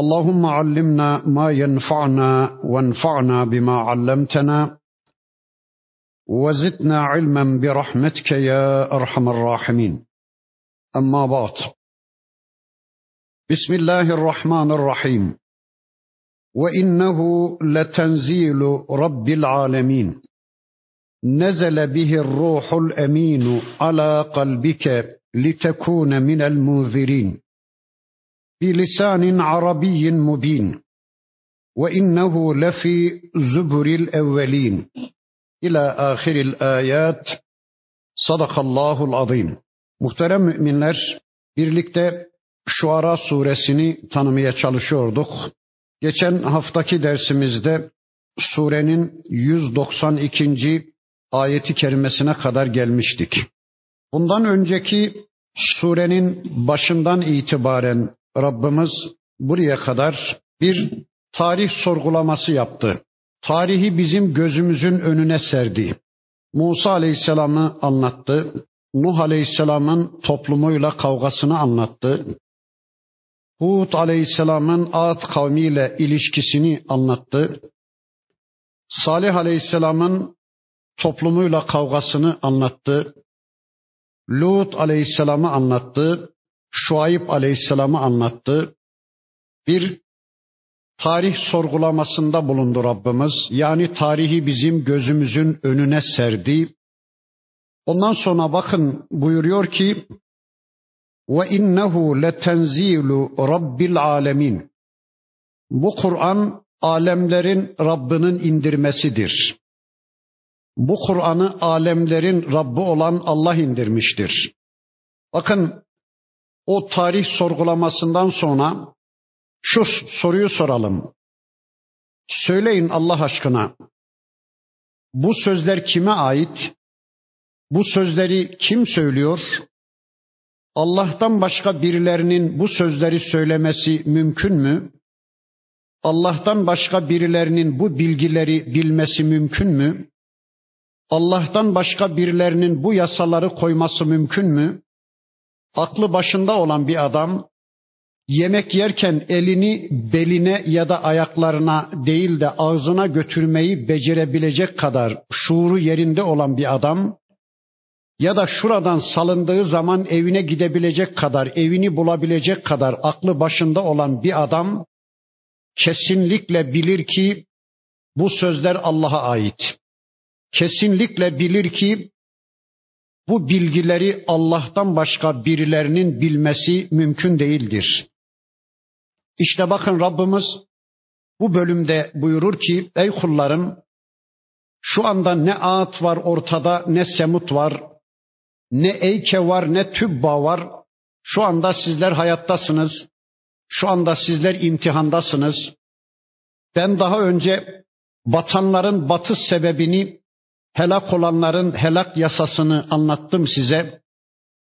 اللهم علمنا ما ينفعنا وانفعنا بما علمتنا وزدنا علما برحمتك يا أرحم الراحمين. أما بعد. بسم الله الرحمن الرحيم. وإنه لتنزيل رب العالمين. نزل به الروح الأمين على قلبك لتكون من المنذرين. بلسان عربي مبين وانه لفي زبر الاولين الى اخر الايات Sadakallahul azim. Muhterem müminler, birlikte Şuara suresini tanımaya çalışıyorduk. Geçen haftaki dersimizde surenin 192. ayeti kerimesine kadar gelmiştik. Bundan önceki surenin başından itibaren Rabbimiz buraya kadar bir tarih sorgulaması yaptı. Tarihi bizim gözümüzün önüne serdi. Musa Aleyhisselam'ı anlattı. Nuh Aleyhisselam'ın toplumuyla kavgasını anlattı. Hud Aleyhisselam'ın Ad kavmiyle ilişkisini anlattı. Salih Aleyhisselam'ın toplumuyla kavgasını anlattı. Lut Aleyhisselam'ı anlattı. Şuayb Aleyhisselam'ı anlattı. Bir tarih sorgulamasında bulundu Rabbimiz. Yani tarihi bizim gözümüzün önüne serdi. Ondan sonra bakın buyuruyor ki ve innehu letenzilu rabbil alemin. Bu Kur'an alemlerin Rabbinin indirmesidir. Bu Kur'an'ı alemlerin Rabbi olan Allah indirmiştir. Bakın o tarih sorgulamasından sonra şu soruyu soralım. Söyleyin Allah aşkına. Bu sözler kime ait? Bu sözleri kim söylüyor? Allah'tan başka birilerinin bu sözleri söylemesi mümkün mü? Allah'tan başka birilerinin bu bilgileri bilmesi mümkün mü? Allah'tan başka birilerinin bu yasaları koyması mümkün mü? Aklı başında olan bir adam yemek yerken elini beline ya da ayaklarına değil de ağzına götürmeyi becerebilecek kadar şuuru yerinde olan bir adam ya da şuradan salındığı zaman evine gidebilecek kadar, evini bulabilecek kadar aklı başında olan bir adam kesinlikle bilir ki bu sözler Allah'a ait. Kesinlikle bilir ki bu bilgileri Allah'tan başka birilerinin bilmesi mümkün değildir. İşte bakın Rabbimiz bu bölümde buyurur ki ey kullarım şu anda ne Ağat var ortada ne Semut var ne Eyke var ne Tübba var. Şu anda sizler hayattasınız. Şu anda sizler imtihandasınız. Ben daha önce batanların batış sebebini, helak olanların helak yasasını anlattım size.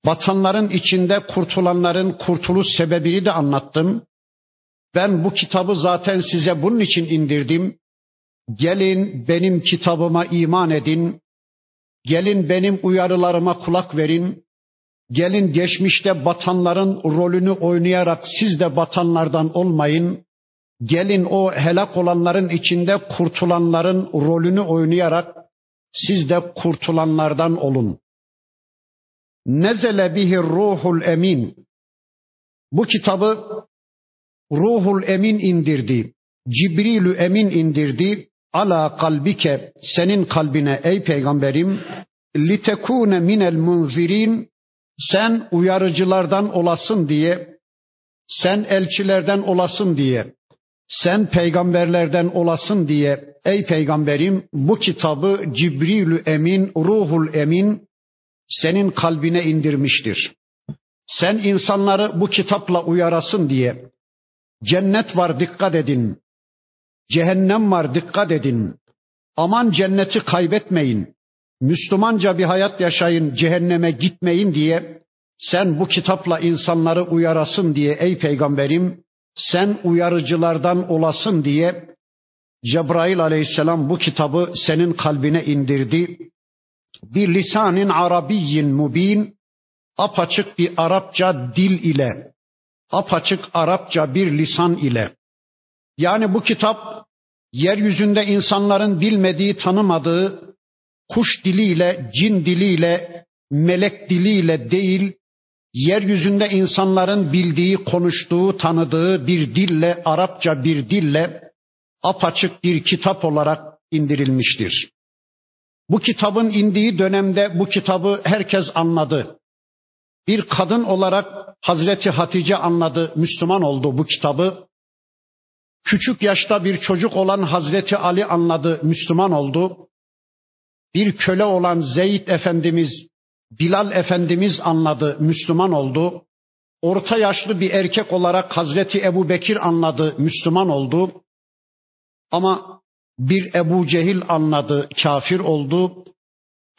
Batanların içinde kurtulanların kurtuluş sebebini de anlattım. Ben bu kitabı zaten size bunun için indirdim. Gelin benim kitabıma iman edin. Gelin benim uyarılarıma kulak verin. Gelin geçmişte batanların rolünü oynayarak siz de batanlardan olmayın. Gelin o helak olanların içinde kurtulanların rolünü oynayarak siz de kurtulanlardan olun. Nezele bihi ruhul emin. Bu kitabı ruhul emin indirdi. Cibrilü emin indirdi. Ala kalbike senin kalbine ey peygamberim litekune minel munzirin sen uyarıcılardan olasın diye sen elçilerden olasın diye sen peygamberlerden olasın diye ey peygamberim bu kitabı Cibrilü Emin, Ruhul Emin senin kalbine indirmiştir. Sen insanları bu kitapla uyarasın diye cennet var dikkat edin. Cehennem var dikkat edin. Aman cenneti kaybetmeyin. Müslümanca bir hayat yaşayın, cehenneme gitmeyin diye sen bu kitapla insanları uyarasın diye ey peygamberim sen uyarıcılardan olasın diye Cebrail aleyhisselam bu kitabı senin kalbine indirdi. Bir lisanin arabiyyin mubin, apaçık bir Arapça dil ile, apaçık Arapça bir lisan ile. Yani bu kitap yeryüzünde insanların bilmediği, tanımadığı kuş diliyle, cin diliyle, melek diliyle değil, yeryüzünde insanların bildiği, konuştuğu, tanıdığı bir dille, Arapça bir dille apaçık bir kitap olarak indirilmiştir. Bu kitabın indiği dönemde bu kitabı herkes anladı. Bir kadın olarak Hazreti Hatice anladı, Müslüman oldu bu kitabı. Küçük yaşta bir çocuk olan Hazreti Ali anladı, Müslüman oldu. Bir köle olan Zeyd Efendimiz, Bilal Efendimiz anladı, Müslüman oldu. Orta yaşlı bir erkek olarak Hazreti Ebu Bekir anladı, Müslüman oldu. Ama bir Ebu Cehil anladı, kafir oldu.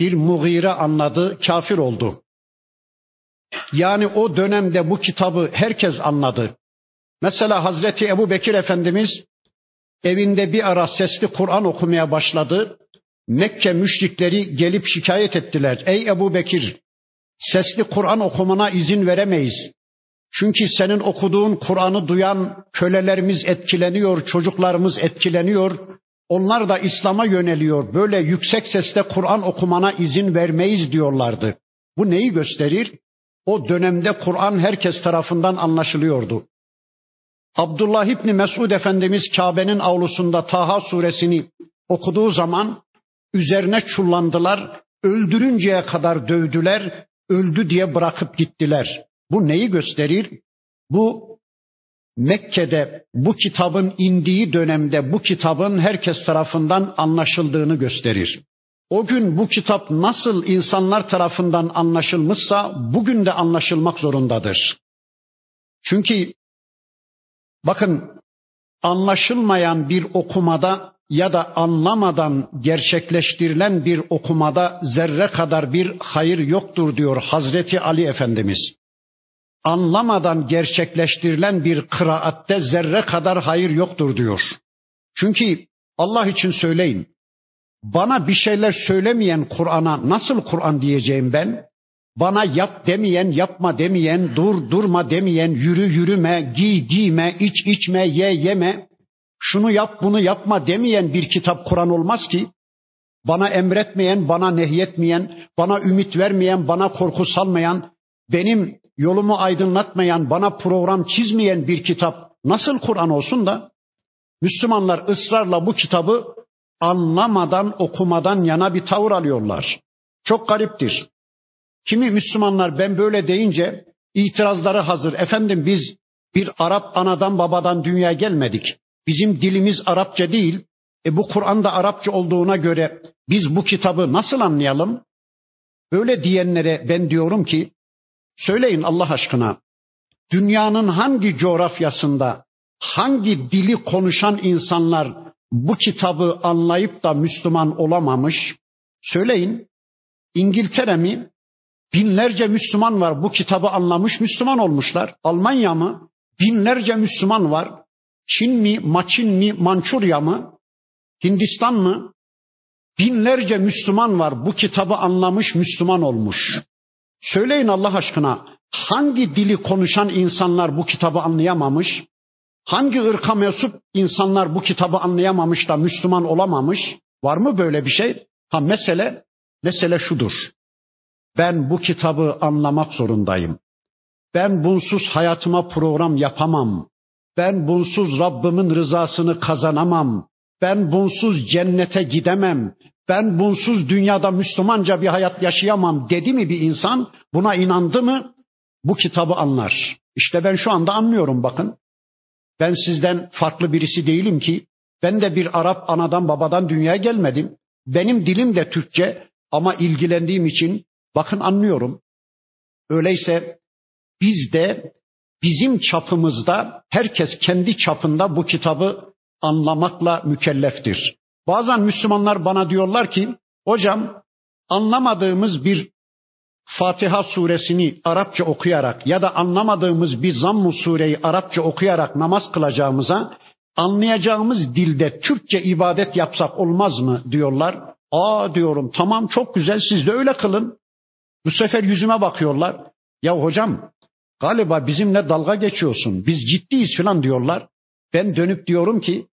Bir Mughire anladı, kafir oldu. Yani o dönemde bu kitabı herkes anladı. Mesela Hazreti Ebu Bekir Efendimiz evinde bir ara sesli Kur'an okumaya başladı. Mekke müşrikleri gelip şikayet ettiler. Ey Ebu Bekir sesli Kur'an okumana izin veremeyiz. Çünkü senin okuduğun Kur'an'ı duyan kölelerimiz etkileniyor, çocuklarımız etkileniyor. Onlar da İslam'a yöneliyor. Böyle yüksek sesle Kur'an okumana izin vermeyiz diyorlardı. Bu neyi gösterir? O dönemde Kur'an herkes tarafından anlaşılıyordu. Abdullah İbni Mesud Efendimiz Kabe'nin avlusunda Taha suresini okuduğu zaman üzerine çullandılar, öldürünceye kadar dövdüler, öldü diye bırakıp gittiler. Bu neyi gösterir? Bu Mekke'de bu kitabın indiği dönemde bu kitabın herkes tarafından anlaşıldığını gösterir. O gün bu kitap nasıl insanlar tarafından anlaşılmışsa bugün de anlaşılmak zorundadır. Çünkü bakın anlaşılmayan bir okumada ya da anlamadan gerçekleştirilen bir okumada zerre kadar bir hayır yoktur diyor Hazreti Ali Efendimiz anlamadan gerçekleştirilen bir kıraatte zerre kadar hayır yoktur diyor. Çünkü Allah için söyleyin. Bana bir şeyler söylemeyen Kur'an'a nasıl Kur'an diyeceğim ben? Bana yap demeyen, yapma demeyen, dur durma demeyen, yürü yürüme, giy giyme, iç içme, ye yeme, şunu yap bunu yapma demeyen bir kitap Kur'an olmaz ki. Bana emretmeyen, bana nehyetmeyen, bana ümit vermeyen, bana korku salmayan, benim yolumu aydınlatmayan, bana program çizmeyen bir kitap nasıl Kur'an olsun da Müslümanlar ısrarla bu kitabı anlamadan, okumadan yana bir tavır alıyorlar. Çok gariptir. Kimi Müslümanlar ben böyle deyince itirazları hazır. Efendim biz bir Arap anadan babadan dünyaya gelmedik. Bizim dilimiz Arapça değil. E bu Kur'an'da Arapça olduğuna göre biz bu kitabı nasıl anlayalım? Böyle diyenlere ben diyorum ki Söyleyin Allah aşkına. Dünyanın hangi coğrafyasında hangi dili konuşan insanlar bu kitabı anlayıp da Müslüman olamamış? Söyleyin. İngiltere mi? Binlerce Müslüman var bu kitabı anlamış Müslüman olmuşlar. Almanya mı? Binlerce Müslüman var. Çin mi, Maçin mi, Mançurya mı? Hindistan mı? Binlerce Müslüman var bu kitabı anlamış Müslüman olmuş. Söyleyin Allah aşkına hangi dili konuşan insanlar bu kitabı anlayamamış? Hangi ırka mensup insanlar bu kitabı anlayamamış da Müslüman olamamış? Var mı böyle bir şey? Ha mesele, mesele şudur. Ben bu kitabı anlamak zorundayım. Ben bunsuz hayatıma program yapamam. Ben bunsuz Rabbimin rızasını kazanamam. Ben bunsuz cennete gidemem ben bunsuz dünyada Müslümanca bir hayat yaşayamam dedi mi bir insan, buna inandı mı bu kitabı anlar. İşte ben şu anda anlıyorum bakın. Ben sizden farklı birisi değilim ki. Ben de bir Arap anadan babadan dünyaya gelmedim. Benim dilim de Türkçe ama ilgilendiğim için bakın anlıyorum. Öyleyse biz de bizim çapımızda herkes kendi çapında bu kitabı anlamakla mükelleftir. Bazen Müslümanlar bana diyorlar ki, hocam anlamadığımız bir Fatiha suresini Arapça okuyarak ya da anlamadığımız bir Zammu sureyi Arapça okuyarak namaz kılacağımıza anlayacağımız dilde Türkçe ibadet yapsak olmaz mı diyorlar. Aa diyorum tamam çok güzel siz de öyle kılın. Bu sefer yüzüme bakıyorlar. Ya hocam galiba bizimle dalga geçiyorsun. Biz ciddiyiz falan diyorlar. Ben dönüp diyorum ki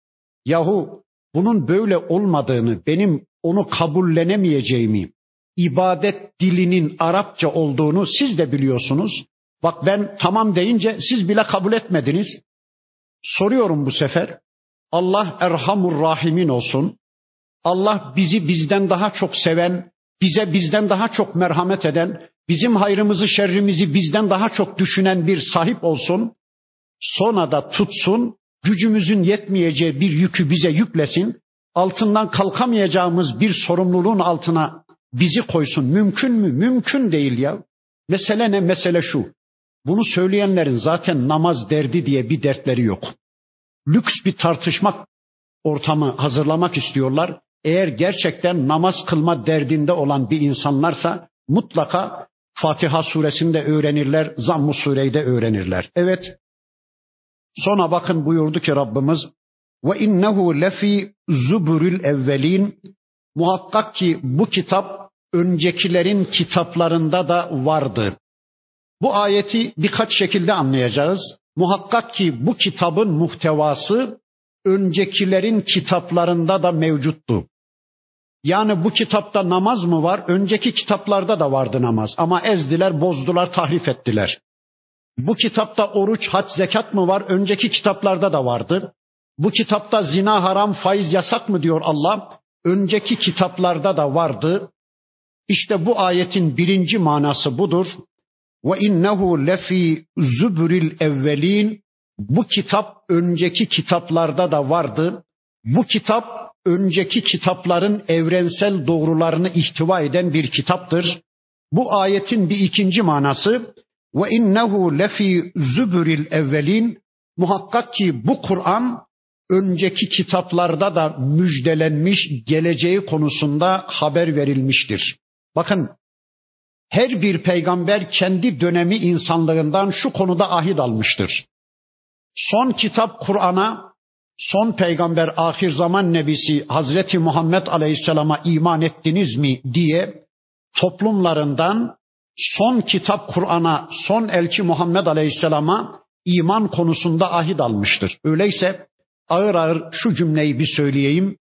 yahu bunun böyle olmadığını, benim onu kabullenemeyeceğimi, ibadet dilinin Arapça olduğunu siz de biliyorsunuz. Bak ben tamam deyince siz bile kabul etmediniz. Soruyorum bu sefer. Allah Erhamur Rahimin olsun. Allah bizi bizden daha çok seven, bize bizden daha çok merhamet eden, bizim hayrımızı şerrimizi bizden daha çok düşünen bir sahip olsun. Sonra da tutsun, gücümüzün yetmeyeceği bir yükü bize yüklesin. Altından kalkamayacağımız bir sorumluluğun altına bizi koysun. Mümkün mü? Mümkün değil ya. Mesele ne? Mesele şu. Bunu söyleyenlerin zaten namaz derdi diye bir dertleri yok. Lüks bir tartışmak ortamı hazırlamak istiyorlar. Eğer gerçekten namaz kılma derdinde olan bir insanlarsa mutlaka Fatiha suresinde öğrenirler, Zamm-ı sureyi de öğrenirler. Evet. Sonra bakın buyurdu ki Rabbimiz ve innehu lefi zuburil evvelin muhakkak ki bu kitap öncekilerin kitaplarında da vardı. Bu ayeti birkaç şekilde anlayacağız. Muhakkak ki bu kitabın muhtevası öncekilerin kitaplarında da mevcuttu. Yani bu kitapta namaz mı var? Önceki kitaplarda da vardı namaz ama ezdiler, bozdular, tahrif ettiler. Bu kitapta oruç, hac, zekat mı var? Önceki kitaplarda da vardı. Bu kitapta zina haram, faiz yasak mı diyor Allah? Önceki kitaplarda da vardı. İşte bu ayetin birinci manası budur. Ve innehu lefi zübril evvelin. Bu kitap önceki kitaplarda da vardı. Bu kitap önceki kitapların evrensel doğrularını ihtiva eden bir kitaptır. Bu ayetin bir ikinci manası ve innehu lefi zübril evvelin. Muhakkak ki bu Kur'an önceki kitaplarda da müjdelenmiş, geleceği konusunda haber verilmiştir. Bakın her bir peygamber kendi dönemi insanlığından şu konuda ahit almıştır. Son kitap Kur'an'a, son peygamber ahir zaman nebisi Hazreti Muhammed Aleyhisselam'a iman ettiniz mi diye toplumlarından son kitap Kur'an'a, son elçi Muhammed Aleyhisselam'a iman konusunda ahit almıştır. Öyleyse ağır ağır şu cümleyi bir söyleyeyim.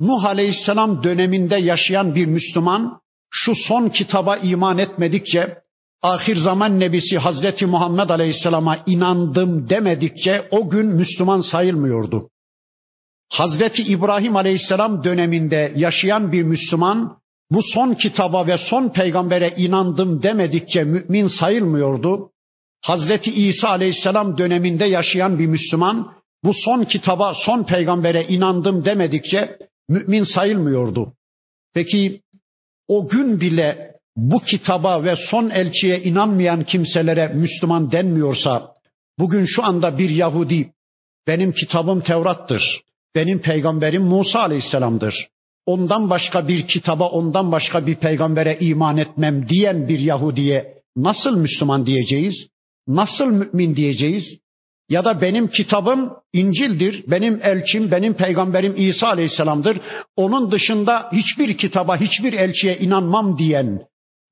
Nuh Aleyhisselam döneminde yaşayan bir Müslüman şu son kitaba iman etmedikçe, ahir zaman nebisi Hazreti Muhammed Aleyhisselam'a inandım demedikçe o gün Müslüman sayılmıyordu. Hazreti İbrahim Aleyhisselam döneminde yaşayan bir Müslüman bu son kitaba ve son peygambere inandım demedikçe mümin sayılmıyordu. Hazreti İsa Aleyhisselam döneminde yaşayan bir Müslüman bu son kitaba, son peygambere inandım demedikçe mümin sayılmıyordu. Peki o gün bile bu kitaba ve son elçiye inanmayan kimselere Müslüman denmiyorsa, bugün şu anda bir Yahudi, benim kitabım Tevrat'tır, benim peygamberim Musa Aleyhisselam'dır. Ondan başka bir kitaba, ondan başka bir peygambere iman etmem diyen bir Yahudiye nasıl Müslüman diyeceğiz? Nasıl mümin diyeceğiz? Ya da benim kitabım İncil'dir, benim elçim, benim peygamberim İsa Aleyhisselam'dır. Onun dışında hiçbir kitaba, hiçbir elçiye inanmam diyen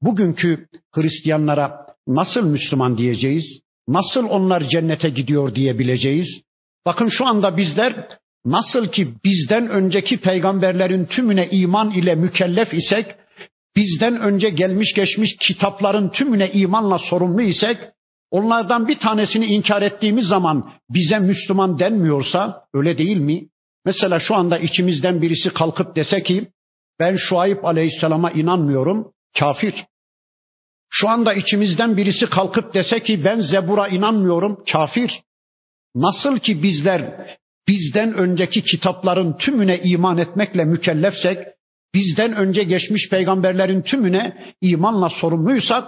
bugünkü Hristiyanlara nasıl Müslüman diyeceğiz? Nasıl onlar cennete gidiyor diyebileceğiz? Bakın şu anda bizler nasıl ki bizden önceki peygamberlerin tümüne iman ile mükellef isek, bizden önce gelmiş geçmiş kitapların tümüne imanla sorumlu isek, Onlardan bir tanesini inkar ettiğimiz zaman bize Müslüman denmiyorsa öyle değil mi? Mesela şu anda içimizden birisi kalkıp dese ki ben Şuayb Aleyhisselam'a inanmıyorum, kafir. Şu anda içimizden birisi kalkıp dese ki ben Zebur'a inanmıyorum, kafir. Nasıl ki bizler bizden önceki kitapların tümüne iman etmekle mükellefsek, bizden önce geçmiş peygamberlerin tümüne imanla sorumluysak,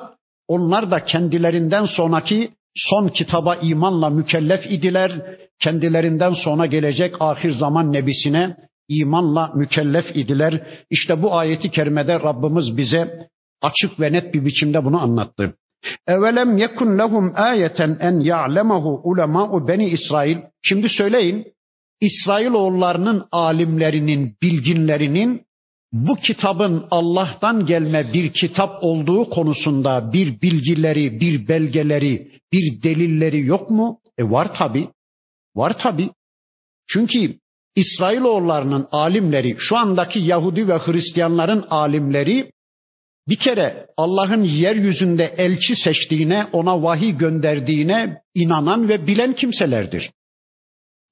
onlar da kendilerinden sonraki son kitaba imanla mükellef idiler. kendilerinden sonra gelecek ahir zaman nebisine imanla mükellef idiler. İşte bu ayeti kerimede Rabbimiz bize açık ve net bir biçimde bunu anlattı. Evelem yekun lehum ayeten en ya'lemahu ulema'u beni İsrail. Şimdi söyleyin. İsrailoğullarının alimlerinin, bilginlerinin bu kitabın Allah'tan gelme bir kitap olduğu konusunda bir bilgileri, bir belgeleri, bir delilleri yok mu? E var tabi. Var tabi. Çünkü İsrailoğullarının alimleri, şu andaki Yahudi ve Hristiyanların alimleri bir kere Allah'ın yeryüzünde elçi seçtiğine, ona vahiy gönderdiğine inanan ve bilen kimselerdir.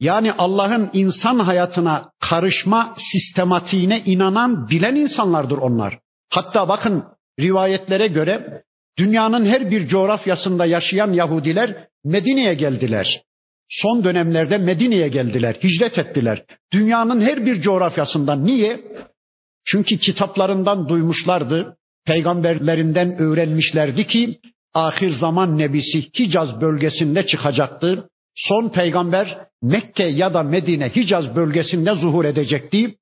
Yani Allah'ın insan hayatına karışma sistematiğine inanan, bilen insanlardır onlar. Hatta bakın rivayetlere göre dünyanın her bir coğrafyasında yaşayan Yahudiler Medine'ye geldiler. Son dönemlerde Medine'ye geldiler, hicret ettiler. Dünyanın her bir coğrafyasından. Niye? Çünkü kitaplarından duymuşlardı, peygamberlerinden öğrenmişlerdi ki ahir zaman nebisi Hicaz bölgesinde çıkacaktır. Son peygamber Mekke ya da Medine Hicaz bölgesinde zuhur edecekti.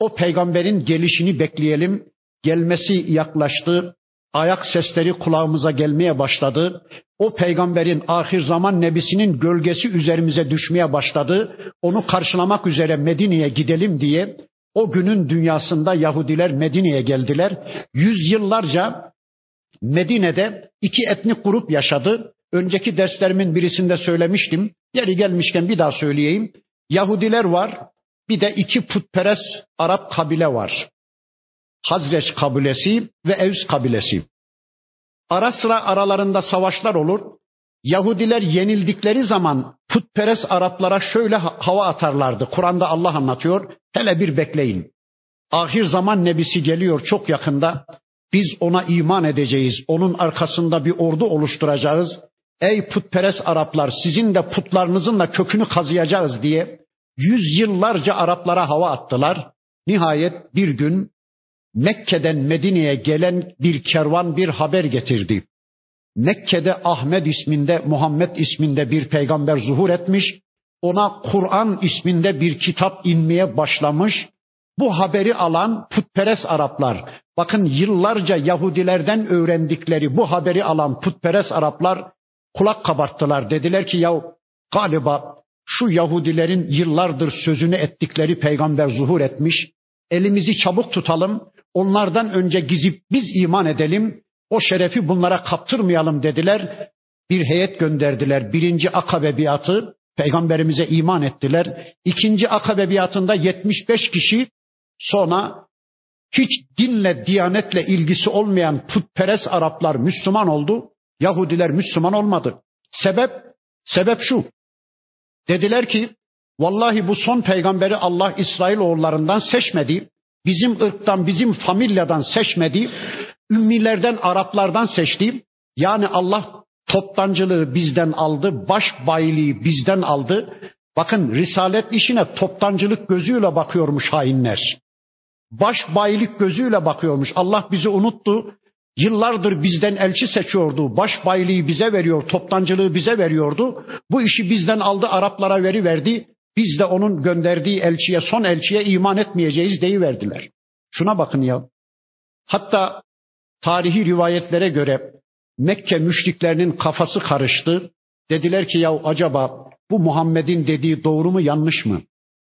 O peygamberin gelişini bekleyelim. Gelmesi yaklaştı. Ayak sesleri kulağımıza gelmeye başladı. O peygamberin ahir zaman nebisinin gölgesi üzerimize düşmeye başladı. Onu karşılamak üzere Medine'ye gidelim diye o günün dünyasında Yahudiler Medine'ye geldiler. Yüzyıllarca Medine'de iki etnik grup yaşadı. Önceki derslerimin birisinde söylemiştim. Yeri gelmişken bir daha söyleyeyim. Yahudiler var, bir de iki putperest Arap kabile var. Hazreç kabilesi ve Evs kabilesi. Ara sıra aralarında savaşlar olur. Yahudiler yenildikleri zaman putperest Araplara şöyle hava atarlardı. Kur'an'da Allah anlatıyor. Hele bir bekleyin. Ahir zaman nebisi geliyor çok yakında. Biz ona iman edeceğiz. Onun arkasında bir ordu oluşturacağız. Ey putperest Araplar sizin de putlarınızın da kökünü kazıyacağız diye yüzyıllarca Araplara hava attılar. Nihayet bir gün Mekke'den Medine'ye gelen bir kervan bir haber getirdi. Mekke'de Ahmet isminde, Muhammed isminde bir peygamber zuhur etmiş. Ona Kur'an isminde bir kitap inmeye başlamış. Bu haberi alan putperest Araplar, bakın yıllarca Yahudilerden öğrendikleri bu haberi alan putperest Araplar kulak kabarttılar. Dediler ki ya galiba şu Yahudilerin yıllardır sözünü ettikleri peygamber zuhur etmiş. Elimizi çabuk tutalım. Onlardan önce gizip biz iman edelim. O şerefi bunlara kaptırmayalım dediler. Bir heyet gönderdiler. Birinci akabe biatı peygamberimize iman ettiler. İkinci akabe biatında 75 kişi sonra hiç dinle, diyanetle ilgisi olmayan putperest Araplar Müslüman oldu. Yahudiler Müslüman olmadı. Sebep? Sebep şu. Dediler ki vallahi bu son peygamberi Allah İsrail oğullarından seçmedi. Bizim ırktan, bizim familyadan seçmedi. Ümmilerden, Araplardan seçti. Yani Allah toptancılığı bizden aldı, baş bayiliği bizden aldı. Bakın risalet işine toptancılık gözüyle bakıyormuş hainler. Baş bayilik gözüyle bakıyormuş. Allah bizi unuttu. Yıllardır bizden elçi seçiyordu. Baş bize veriyor, toptancılığı bize veriyordu. Bu işi bizden aldı, Araplara veri verdi. Biz de onun gönderdiği elçiye, son elçiye iman etmeyeceğiz deyiverdiler. Şuna bakın ya. Hatta tarihi rivayetlere göre Mekke müşriklerinin kafası karıştı. Dediler ki ya acaba bu Muhammed'in dediği doğru mu yanlış mı?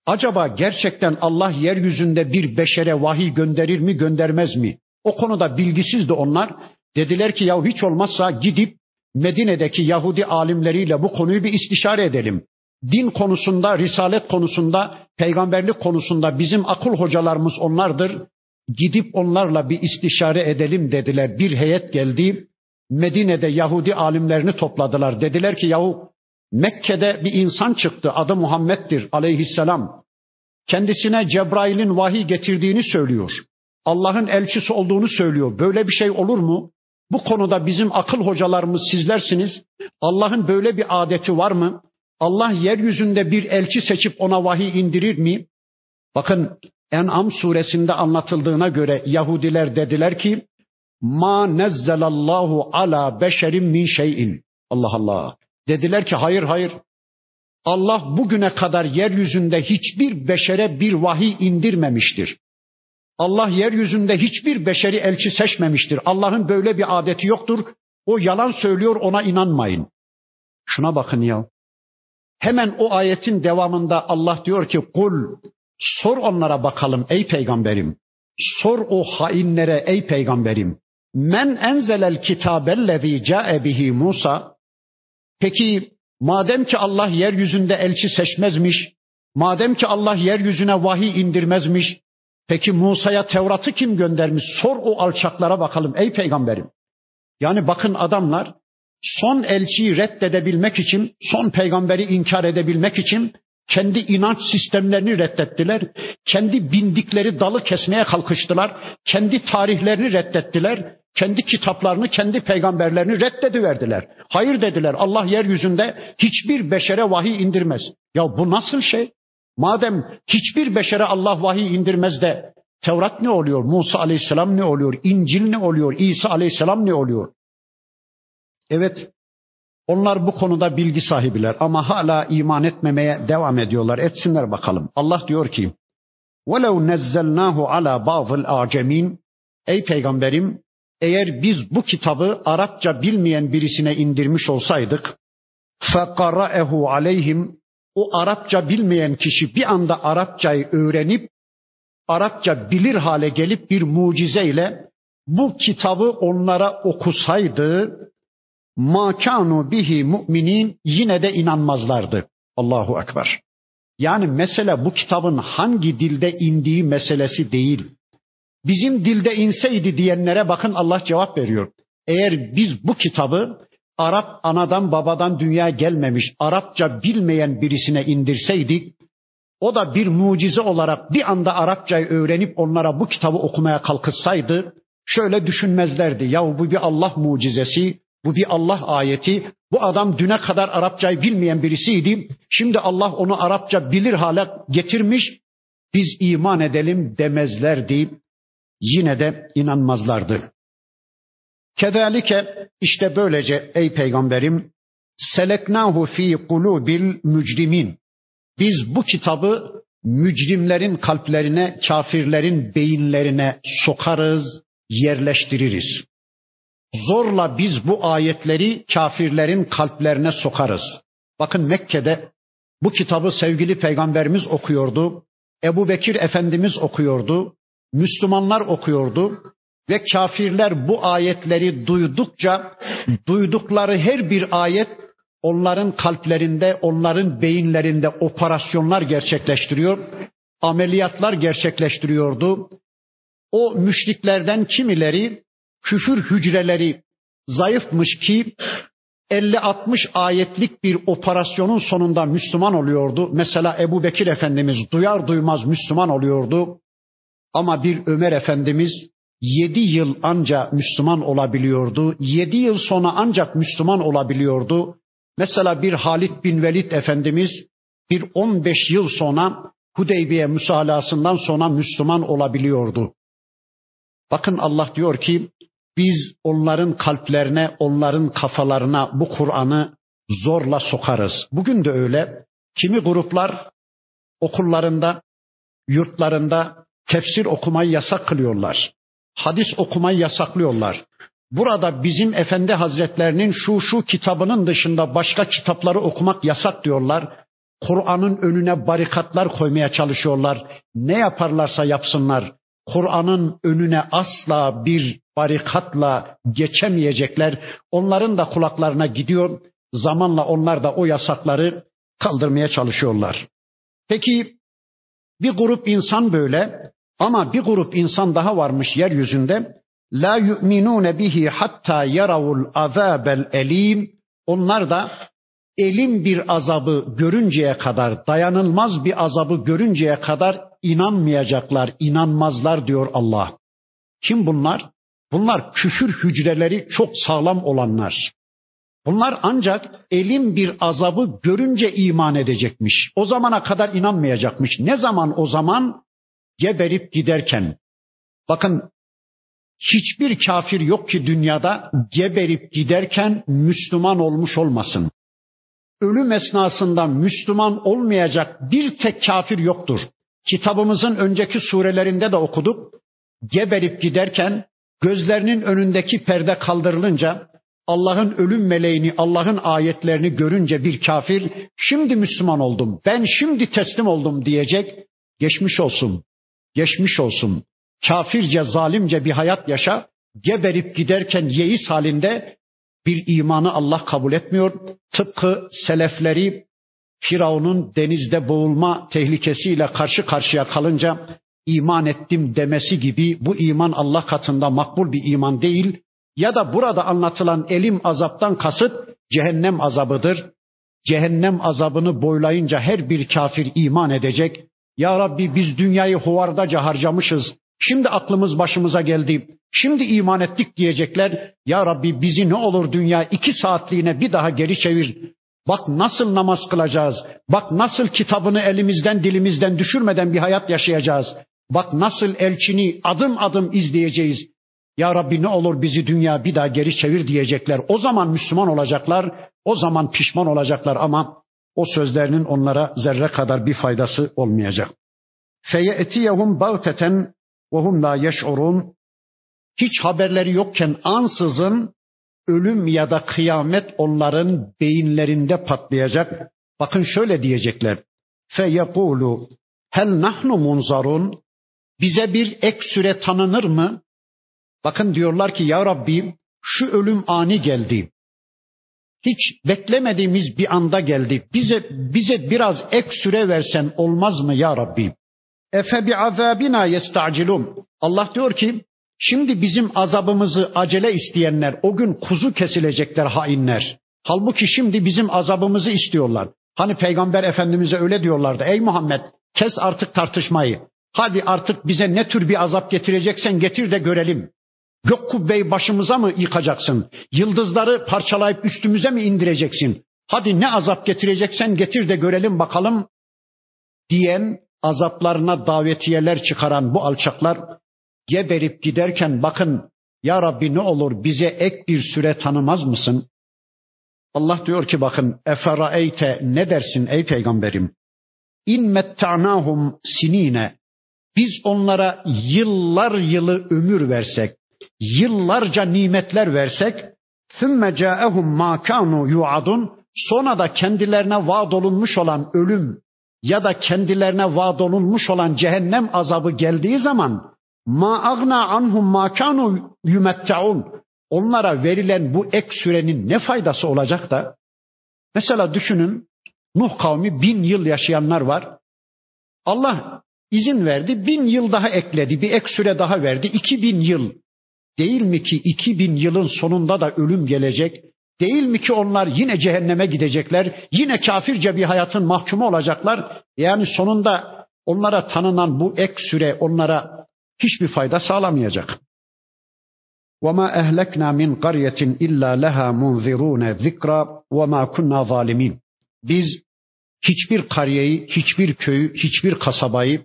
Acaba gerçekten Allah yeryüzünde bir beşere vahiy gönderir mi göndermez mi? O konuda bilgisizdi onlar. Dediler ki ya hiç olmazsa gidip Medine'deki Yahudi alimleriyle bu konuyu bir istişare edelim. Din konusunda, risalet konusunda, peygamberlik konusunda bizim akıl hocalarımız onlardır. Gidip onlarla bir istişare edelim dediler. Bir heyet geldi. Medine'de Yahudi alimlerini topladılar. Dediler ki yahu Mekke'de bir insan çıktı. Adı Muhammed'dir aleyhisselam. Kendisine Cebrail'in vahiy getirdiğini söylüyor. Allah'ın elçisi olduğunu söylüyor. Böyle bir şey olur mu? Bu konuda bizim akıl hocalarımız sizlersiniz. Allah'ın böyle bir adeti var mı? Allah yeryüzünde bir elçi seçip ona vahiy indirir mi? Bakın En'am suresinde anlatıldığına göre Yahudiler dediler ki ma nezzelallahu ala beşerin min şeyin. Allah Allah. Dediler ki hayır hayır. Allah bugüne kadar yeryüzünde hiçbir beşere bir vahiy indirmemiştir. Allah yeryüzünde hiçbir beşeri elçi seçmemiştir. Allah'ın böyle bir adeti yoktur. O yalan söylüyor ona inanmayın. Şuna bakın ya. Hemen o ayetin devamında Allah diyor ki kul sor onlara bakalım ey peygamberim. Sor o hainlere ey peygamberim. Men enzelel kitabellezî câe bihi Musa. Peki madem ki Allah yeryüzünde elçi seçmezmiş, madem ki Allah yeryüzüne vahiy indirmezmiş, peki Musa'ya Tevrat'ı kim göndermiş? Sor o alçaklara bakalım ey peygamberim. Yani bakın adamlar son elçiyi reddedebilmek için, son peygamberi inkar edebilmek için kendi inanç sistemlerini reddettiler. Kendi bindikleri dalı kesmeye kalkıştılar. Kendi tarihlerini reddettiler. Kendi kitaplarını, kendi peygamberlerini reddediverdiler. Hayır dediler. Allah yeryüzünde hiçbir beşere vahiy indirmez. Ya bu nasıl şey? Madem hiçbir beşere Allah vahiy indirmez de Tevrat ne oluyor? Musa aleyhisselam ne oluyor? İncil ne oluyor? İsa aleyhisselam ne oluyor? Evet, onlar bu konuda bilgi sahibiler ama hala iman etmemeye devam ediyorlar. Etsinler bakalım. Allah diyor ki: "Velev nezzelnahu ala ba'dil acemin" Ey peygamberim, eğer biz bu kitabı Arapça bilmeyen birisine indirmiş olsaydık, فَقَرَأَهُ aleyhim o Arapça bilmeyen kişi bir anda Arapçayı öğrenip Arapça bilir hale gelip bir mucizeyle bu kitabı onlara okusaydı makanu bihi müminin yine de inanmazlardı. Allahu ekber. Yani mesele bu kitabın hangi dilde indiği meselesi değil. Bizim dilde inseydi diyenlere bakın Allah cevap veriyor. Eğer biz bu kitabı Arap anadan babadan dünya gelmemiş Arapça bilmeyen birisine indirseydik o da bir mucize olarak bir anda Arapçayı öğrenip onlara bu kitabı okumaya kalkışsaydı şöyle düşünmezlerdi. Ya bu bir Allah mucizesi, bu bir Allah ayeti. Bu adam düne kadar Arapçayı bilmeyen birisiydi. Şimdi Allah onu Arapça bilir hale getirmiş. Biz iman edelim demezlerdi. Yine de inanmazlardı. Kedalike işte böylece ey peygamberim seleknahu fi kulubil mücrimin. Biz bu kitabı mücrimlerin kalplerine, kafirlerin beyinlerine sokarız, yerleştiririz. Zorla biz bu ayetleri kafirlerin kalplerine sokarız. Bakın Mekke'de bu kitabı sevgili peygamberimiz okuyordu. Ebu Bekir Efendimiz okuyordu. Müslümanlar okuyordu. Ve kafirler bu ayetleri duydukça duydukları her bir ayet onların kalplerinde, onların beyinlerinde operasyonlar gerçekleştiriyor, ameliyatlar gerçekleştiriyordu. O müşriklerden kimileri küfür hücreleri zayıfmış ki 50-60 ayetlik bir operasyonun sonunda Müslüman oluyordu. Mesela Ebu Bekir Efendimiz duyar duymaz Müslüman oluyordu. Ama bir Ömer Efendimiz yedi yıl anca Müslüman olabiliyordu. Yedi yıl sonra ancak Müslüman olabiliyordu. Mesela bir Halid bin Velid Efendimiz bir 15 yıl sonra Hudeybiye müsalasından sonra Müslüman olabiliyordu. Bakın Allah diyor ki biz onların kalplerine, onların kafalarına bu Kur'an'ı zorla sokarız. Bugün de öyle. Kimi gruplar okullarında, yurtlarında tefsir okumayı yasak kılıyorlar. Hadis okumayı yasaklıyorlar. Burada bizim Efendi Hazretlerinin şu şu kitabının dışında başka kitapları okumak yasak diyorlar. Kur'an'ın önüne barikatlar koymaya çalışıyorlar. Ne yaparlarsa yapsınlar. Kur'an'ın önüne asla bir barikatla geçemeyecekler. Onların da kulaklarına gidiyor. Zamanla onlar da o yasakları kaldırmaya çalışıyorlar. Peki bir grup insan böyle ama bir grup insan daha varmış yeryüzünde. La yu'minune bihi hatta yaravul azabel elim. Onlar da elim bir azabı görünceye kadar, dayanılmaz bir azabı görünceye kadar inanmayacaklar, inanmazlar diyor Allah. Kim bunlar? Bunlar küfür hücreleri çok sağlam olanlar. Bunlar ancak elim bir azabı görünce iman edecekmiş. O zamana kadar inanmayacakmış. Ne zaman o zaman? Geberip giderken. Bakın hiçbir kafir yok ki dünyada geberip giderken Müslüman olmuş olmasın. ölüm esnasında Müslüman olmayacak bir tek kafir yoktur. Kitabımızın önceki surelerinde de okuduk. Geberip giderken gözlerinin önündeki perde kaldırılınca Allah'ın ölüm meleğini, Allah'ın ayetlerini görünce bir kafir şimdi Müslüman oldum, ben şimdi teslim oldum diyecek. Geçmiş olsun, geçmiş olsun. Kafirce, zalimce bir hayat yaşa, geberip giderken yeis halinde bir imanı Allah kabul etmiyor. Tıpkı selefleri Firavun'un denizde boğulma tehlikesiyle karşı karşıya kalınca iman ettim demesi gibi bu iman Allah katında makbul bir iman değil ya da burada anlatılan elim azaptan kasıt cehennem azabıdır. Cehennem azabını boylayınca her bir kafir iman edecek. Ya Rabbi biz dünyayı huvardaca harcamışız. Şimdi aklımız başımıza geldi. Şimdi iman ettik diyecekler. Ya Rabbi bizi ne olur dünya iki saatliğine bir daha geri çevir. Bak nasıl namaz kılacağız. Bak nasıl kitabını elimizden dilimizden düşürmeden bir hayat yaşayacağız. Bak nasıl elçini adım adım izleyeceğiz. Ya Rabbi ne olur bizi dünya bir daha geri çevir diyecekler. O zaman Müslüman olacaklar. O zaman pişman olacaklar ama o sözlerinin onlara zerre kadar bir faydası olmayacak. Feyetiyehum bagteten ve hum la yeş'urun. Hiç haberleri yokken ansızın ölüm ya da kıyamet onların beyinlerinde patlayacak. Bakın şöyle diyecekler. Feyekulu hel nahnu munzarun. Bize bir ek süre tanınır mı? Bakın diyorlar ki ya Rabbi şu ölüm ani geldi. Hiç beklemediğimiz bir anda geldi. Bize bize biraz ek süre versen olmaz mı ya Rabbi? Efe bi azabina yestacilun. Allah diyor ki şimdi bizim azabımızı acele isteyenler o gün kuzu kesilecekler hainler. Halbuki şimdi bizim azabımızı istiyorlar. Hani Peygamber Efendimiz'e öyle diyorlardı. Ey Muhammed kes artık tartışmayı. Hadi artık bize ne tür bir azap getireceksen getir de görelim. Gök kubbeyi başımıza mı yıkacaksın? Yıldızları parçalayıp üstümüze mi indireceksin? Hadi ne azap getireceksen getir de görelim bakalım diyen azaplarına davetiyeler çıkaran bu alçaklar geberip giderken bakın ya Rabbi ne olur bize ek bir süre tanımaz mısın? Allah diyor ki bakın eferaeyte ne dersin ey peygamberim? İn metta'nahum sinine biz onlara yıllar yılı ömür versek yıllarca nimetler versek ثُمَّ جَاءَهُمْ مَا كَانُوا يُعَدُونَ Sonra da kendilerine vaad olunmuş olan ölüm ya da kendilerine vaad olunmuş olan cehennem azabı geldiği zaman ma agna anhum ma kanu yumettaun onlara verilen bu ek sürenin ne faydası olacak da mesela düşünün Nuh kavmi bin yıl yaşayanlar var. Allah izin verdi bin yıl daha ekledi bir ek süre daha verdi iki bin yıl Değil mi ki 2000 yılın sonunda da ölüm gelecek? Değil mi ki onlar yine cehenneme gidecekler? Yine kafirce bir hayatın mahkumu olacaklar? Yani sonunda onlara tanınan bu ek süre onlara hiçbir fayda sağlamayacak. وَمَا أَهْلَكْنَا مِنْ قَرْيَةٍ إِلَّا لَهَا مُنْذِرُونَ ذِكْرًا وَمَا كُنَّا ظَالِمِينَ Biz hiçbir kariyeyi, hiçbir köyü, hiçbir kasabayı,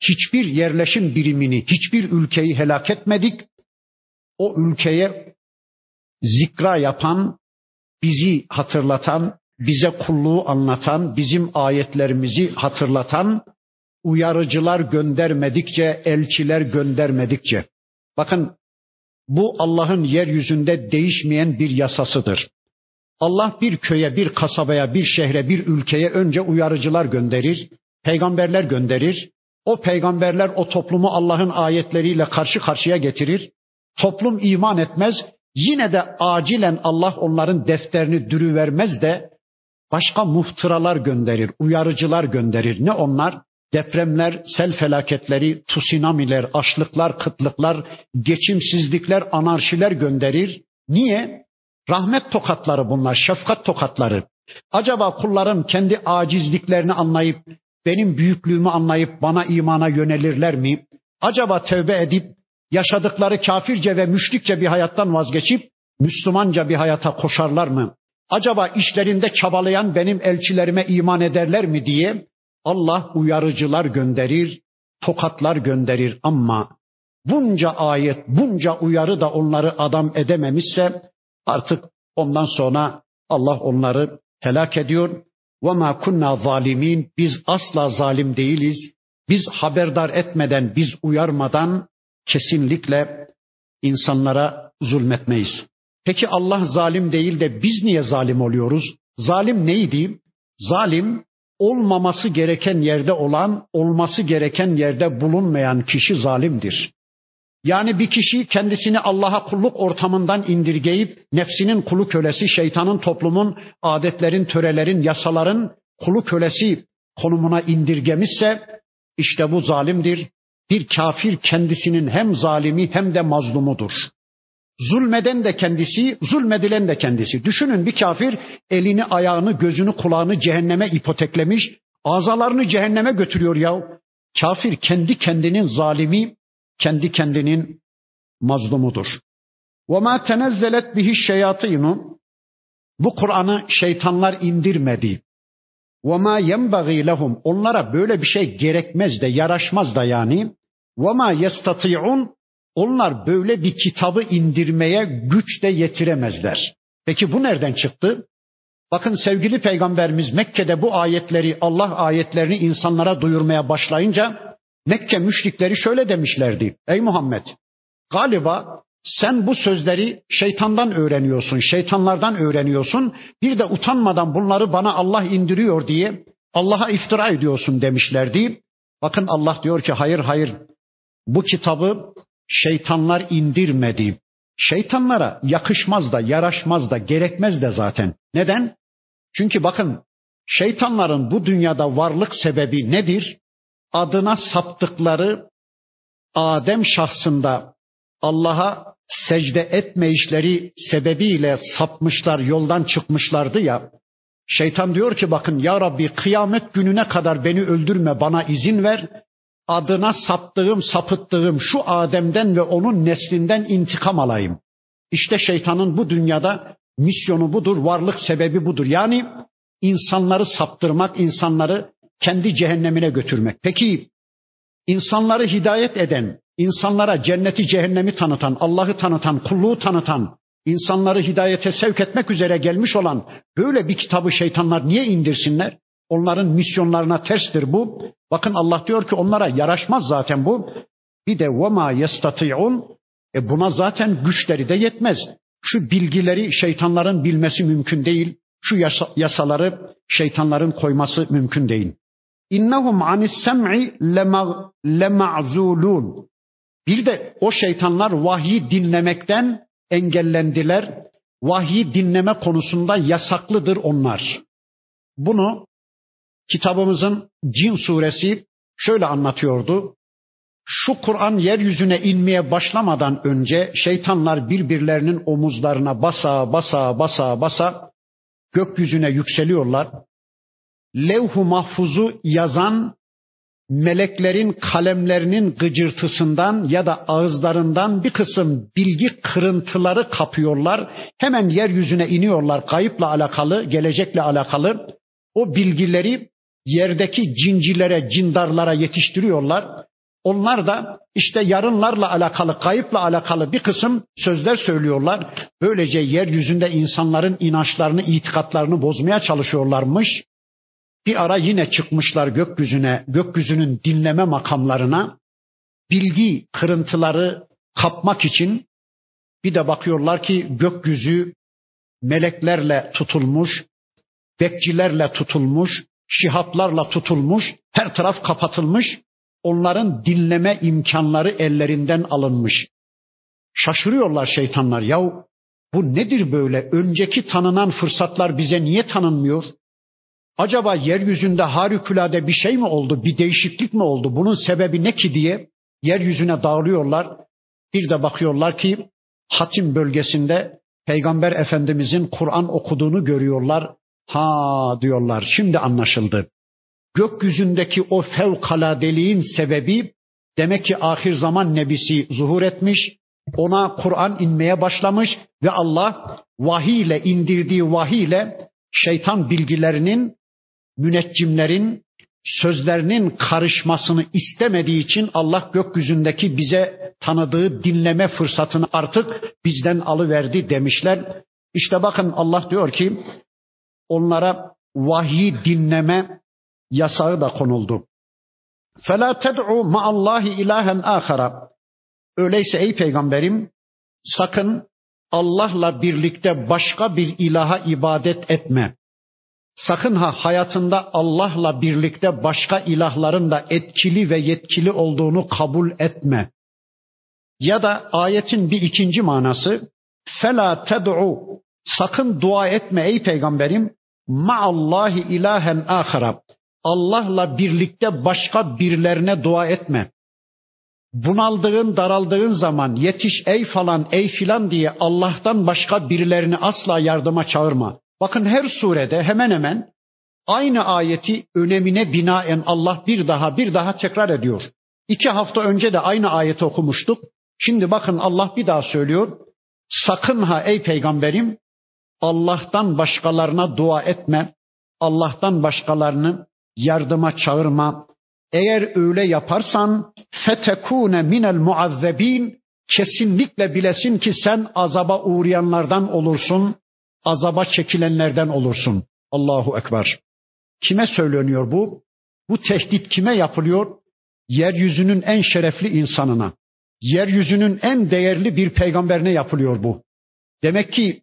hiçbir yerleşim birimini, hiçbir ülkeyi helak etmedik o ülkeye zikra yapan, bizi hatırlatan, bize kulluğu anlatan, bizim ayetlerimizi hatırlatan uyarıcılar göndermedikçe, elçiler göndermedikçe. Bakın bu Allah'ın yeryüzünde değişmeyen bir yasasıdır. Allah bir köye, bir kasabaya, bir şehre, bir ülkeye önce uyarıcılar gönderir, peygamberler gönderir. O peygamberler o toplumu Allah'ın ayetleriyle karşı karşıya getirir. Toplum iman etmez. Yine de acilen Allah onların defterini dürü vermez de başka muhtıralar gönderir, uyarıcılar gönderir. Ne onlar? Depremler, sel felaketleri, tsunamiler, açlıklar, kıtlıklar, geçimsizlikler, anarşiler gönderir. Niye? Rahmet tokatları bunlar, şefkat tokatları. Acaba kullarım kendi acizliklerini anlayıp, benim büyüklüğümü anlayıp bana imana yönelirler mi? Acaba tevbe edip yaşadıkları kafirce ve müşrikçe bir hayattan vazgeçip Müslümanca bir hayata koşarlar mı? Acaba işlerinde çabalayan benim elçilerime iman ederler mi diye Allah uyarıcılar gönderir, tokatlar gönderir ama bunca ayet, bunca uyarı da onları adam edememişse artık ondan sonra Allah onları helak ediyor. Ve ma kunna zalimin biz asla zalim değiliz. Biz haberdar etmeden, biz uyarmadan kesinlikle insanlara zulmetmeyiz. Peki Allah zalim değil de biz niye zalim oluyoruz? Zalim neydi? Zalim olmaması gereken yerde olan, olması gereken yerde bulunmayan kişi zalimdir. Yani bir kişi kendisini Allah'a kulluk ortamından indirgeyip nefsinin kulu kölesi, şeytanın, toplumun, adetlerin, törelerin, yasaların kulu kölesi konumuna indirgemişse işte bu zalimdir. Bir kafir kendisinin hem zalimi hem de mazlumudur. Zulmeden de kendisi, zulmedilen de kendisi. Düşünün bir kafir elini, ayağını, gözünü, kulağını cehenneme ipoteklemiş, azalarını cehenneme götürüyor ya. Kafir kendi kendinin zalimi, kendi kendinin mazlumudur. وَمَا تَنَزَّلَتْ bihi şeyatinu Bu Kur'an'ı şeytanlar indirmedi. وَمَا يَنْبَغِي لَهُمْ Onlara böyle bir şey gerekmez de, yaraşmaz da yani. وَمَا يَسْتَطِعُونَ Onlar böyle bir kitabı indirmeye güç de yetiremezler. Peki bu nereden çıktı? Bakın sevgili peygamberimiz Mekke'de bu ayetleri, Allah ayetlerini insanlara duyurmaya başlayınca Mekke müşrikleri şöyle demişlerdi. Ey Muhammed galiba sen bu sözleri şeytandan öğreniyorsun, şeytanlardan öğreniyorsun. Bir de utanmadan bunları bana Allah indiriyor diye Allah'a iftira ediyorsun demişlerdi. Bakın Allah diyor ki hayır hayır bu kitabı şeytanlar indirmedi. Şeytanlara yakışmaz da, yaraşmaz da, gerekmez de zaten. Neden? Çünkü bakın şeytanların bu dünyada varlık sebebi nedir? Adına saptıkları Adem şahsında Allah'a secde etmeyişleri sebebiyle sapmışlar, yoldan çıkmışlardı ya. Şeytan diyor ki bakın ya Rabbi kıyamet gününe kadar beni öldürme bana izin ver adına saptığım, sapıttığım şu Adem'den ve onun neslinden intikam alayım. İşte şeytanın bu dünyada misyonu budur, varlık sebebi budur. Yani insanları saptırmak, insanları kendi cehennemine götürmek. Peki insanları hidayet eden, insanlara cenneti cehennemi tanıtan, Allah'ı tanıtan, kulluğu tanıtan, insanları hidayete sevk etmek üzere gelmiş olan böyle bir kitabı şeytanlar niye indirsinler? Onların misyonlarına terstir bu. Bakın Allah diyor ki onlara yaraşmaz zaten bu. Bir de وَمَا يَسْتَطِعُونَ e buna zaten güçleri de yetmez. Şu bilgileri şeytanların bilmesi mümkün değil. Şu yasa, yasaları şeytanların koyması mümkün değil. İnnehum anis sem'i lema'zulun. Bir de o şeytanlar vahyi dinlemekten engellendiler. Vahyi dinleme konusunda yasaklıdır onlar. Bunu kitabımızın Cin suresi şöyle anlatıyordu. Şu Kur'an yeryüzüne inmeye başlamadan önce şeytanlar birbirlerinin omuzlarına basa basa basa basa gökyüzüne yükseliyorlar. Levh-u mahfuzu yazan meleklerin kalemlerinin gıcırtısından ya da ağızlarından bir kısım bilgi kırıntıları kapıyorlar. Hemen yeryüzüne iniyorlar kayıpla alakalı, gelecekle alakalı. O bilgileri yerdeki cincilere, cindarlara yetiştiriyorlar. Onlar da işte yarınlarla alakalı, kayıpla alakalı bir kısım sözler söylüyorlar. Böylece yeryüzünde insanların inançlarını, itikatlarını bozmaya çalışıyorlarmış. Bir ara yine çıkmışlar gökyüzüne, gökyüzünün dinleme makamlarına. Bilgi kırıntıları kapmak için bir de bakıyorlar ki gökyüzü meleklerle tutulmuş, bekçilerle tutulmuş, şihaplarla tutulmuş, her taraf kapatılmış, onların dinleme imkanları ellerinden alınmış. Şaşırıyorlar şeytanlar. Yahu bu nedir böyle? Önceki tanınan fırsatlar bize niye tanınmıyor? Acaba yeryüzünde harikulade bir şey mi oldu? Bir değişiklik mi oldu? Bunun sebebi ne ki diye yeryüzüne dağılıyorlar. Bir de bakıyorlar ki Hatim bölgesinde Peygamber Efendimizin Kur'an okuduğunu görüyorlar. Ha diyorlar şimdi anlaşıldı. Gökyüzündeki o fevkaladeliğin sebebi demek ki ahir zaman nebisi zuhur etmiş. Ona Kur'an inmeye başlamış ve Allah vahiy ile indirdiği vahiy ile şeytan bilgilerinin, müneccimlerin sözlerinin karışmasını istemediği için Allah gökyüzündeki bize tanıdığı dinleme fırsatını artık bizden alıverdi demişler. İşte bakın Allah diyor ki onlara vahyi dinleme yasağı da konuldu. فَلَا تَدْعُوا مَعَ اللّٰهِ اِلَٰهًا آخَرًا Öyleyse ey peygamberim sakın Allah'la birlikte başka bir ilaha ibadet etme. Sakın ha hayatında Allah'la birlikte başka ilahların da etkili ve yetkili olduğunu kabul etme. Ya da ayetin bir ikinci manası fela ted'u sakın dua etme ey peygamberim ma'allahi ilahen ahara Allah'la birlikte başka birilerine dua etme. Bunaldığın, daraldığın zaman yetiş ey falan, ey filan diye Allah'tan başka birilerini asla yardıma çağırma. Bakın her surede hemen hemen aynı ayeti önemine binaen Allah bir daha bir daha tekrar ediyor. İki hafta önce de aynı ayeti okumuştuk. Şimdi bakın Allah bir daha söylüyor. Sakın ha ey peygamberim Allah'tan başkalarına dua etme. Allah'tan başkalarını yardıma çağırma. Eğer öyle yaparsan fetekune minel muazzebin kesinlikle bilesin ki sen azaba uğrayanlardan olursun, azaba çekilenlerden olursun. Allahu Ekber. Kime söyleniyor bu? Bu tehdit kime yapılıyor? Yeryüzünün en şerefli insanına, yeryüzünün en değerli bir peygamberine yapılıyor bu. Demek ki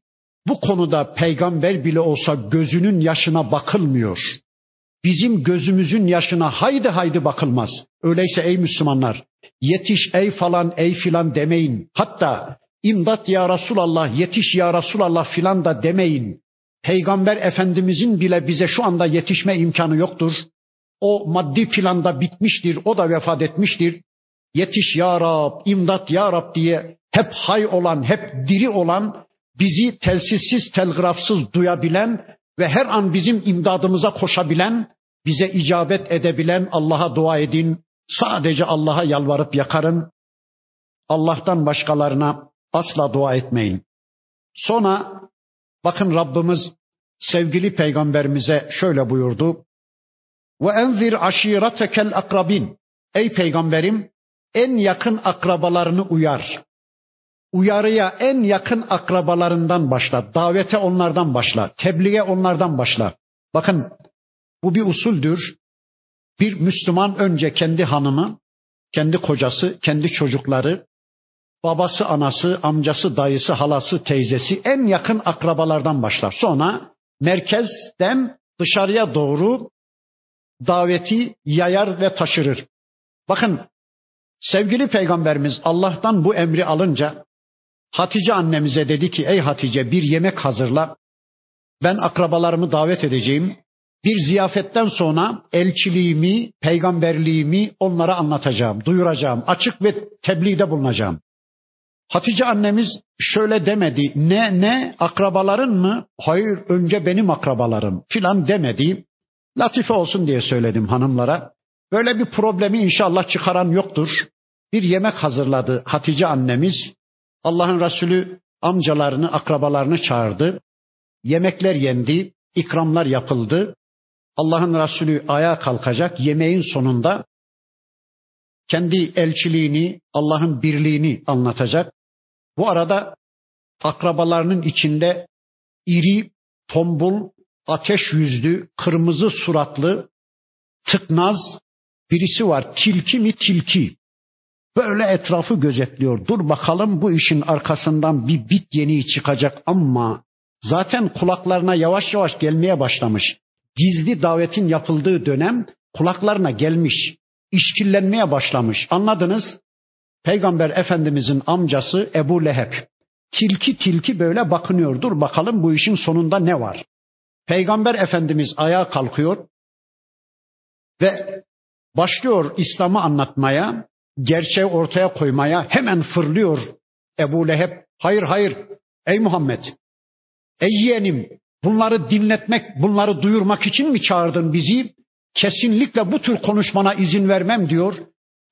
bu konuda peygamber bile olsa gözünün yaşına bakılmıyor. Bizim gözümüzün yaşına haydi haydi bakılmaz. Öyleyse ey Müslümanlar yetiş ey falan ey filan demeyin. Hatta imdat ya Resulallah yetiş ya Resulallah filan da demeyin. Peygamber Efendimizin bile bize şu anda yetişme imkanı yoktur. O maddi planda bitmiştir, o da vefat etmiştir. Yetiş ya Rab, imdat ya Rab diye hep hay olan, hep diri olan, bizi telsizsiz, telgrafsız duyabilen ve her an bizim imdadımıza koşabilen, bize icabet edebilen Allah'a dua edin. Sadece Allah'a yalvarıp yakarın. Allah'tan başkalarına asla dua etmeyin. Sonra bakın Rabbimiz sevgili peygamberimize şöyle buyurdu. Ve enzir aşiretekel akrabin. Ey peygamberim en yakın akrabalarını uyar. Uyarıya en yakın akrabalarından başla. Davete onlardan başla. Tebliğe onlardan başla. Bakın bu bir usuldür. Bir Müslüman önce kendi hanımı, kendi kocası, kendi çocukları, babası, anası, amcası, dayısı, halası, teyzesi en yakın akrabalardan başlar. Sonra merkezden dışarıya doğru daveti yayar ve taşırır. Bakın sevgili peygamberimiz Allah'tan bu emri alınca Hatice annemize dedi ki ey Hatice bir yemek hazırla. Ben akrabalarımı davet edeceğim. Bir ziyafetten sonra elçiliğimi, peygamberliğimi onlara anlatacağım, duyuracağım, açık ve tebliğde bulunacağım. Hatice annemiz şöyle demedi. Ne ne akrabaların mı? Hayır önce benim akrabalarım filan demedi. Latife olsun diye söyledim hanımlara. Böyle bir problemi inşallah çıkaran yoktur. Bir yemek hazırladı Hatice annemiz. Allah'ın Resulü amcalarını, akrabalarını çağırdı. Yemekler yendi, ikramlar yapıldı. Allah'ın Resulü ayağa kalkacak. Yemeğin sonunda kendi elçiliğini, Allah'ın birliğini anlatacak. Bu arada akrabalarının içinde iri, tombul, ateş yüzlü, kırmızı suratlı, tıknaz birisi var. Tilki mi tilki? Böyle etrafı gözetliyor. Dur bakalım bu işin arkasından bir bit yeni çıkacak ama zaten kulaklarına yavaş yavaş gelmeye başlamış. Gizli davetin yapıldığı dönem kulaklarına gelmiş. işkillenmeye başlamış. Anladınız? Peygamber Efendimizin amcası Ebu Leheb. Tilki tilki böyle bakınıyor. Dur bakalım bu işin sonunda ne var? Peygamber Efendimiz ayağa kalkıyor ve başlıyor İslam'ı anlatmaya, gerçeği ortaya koymaya hemen fırlıyor Ebu Leheb. Hayır hayır ey Muhammed, ey yeğenim bunları dinletmek, bunları duyurmak için mi çağırdın bizi? Kesinlikle bu tür konuşmana izin vermem diyor.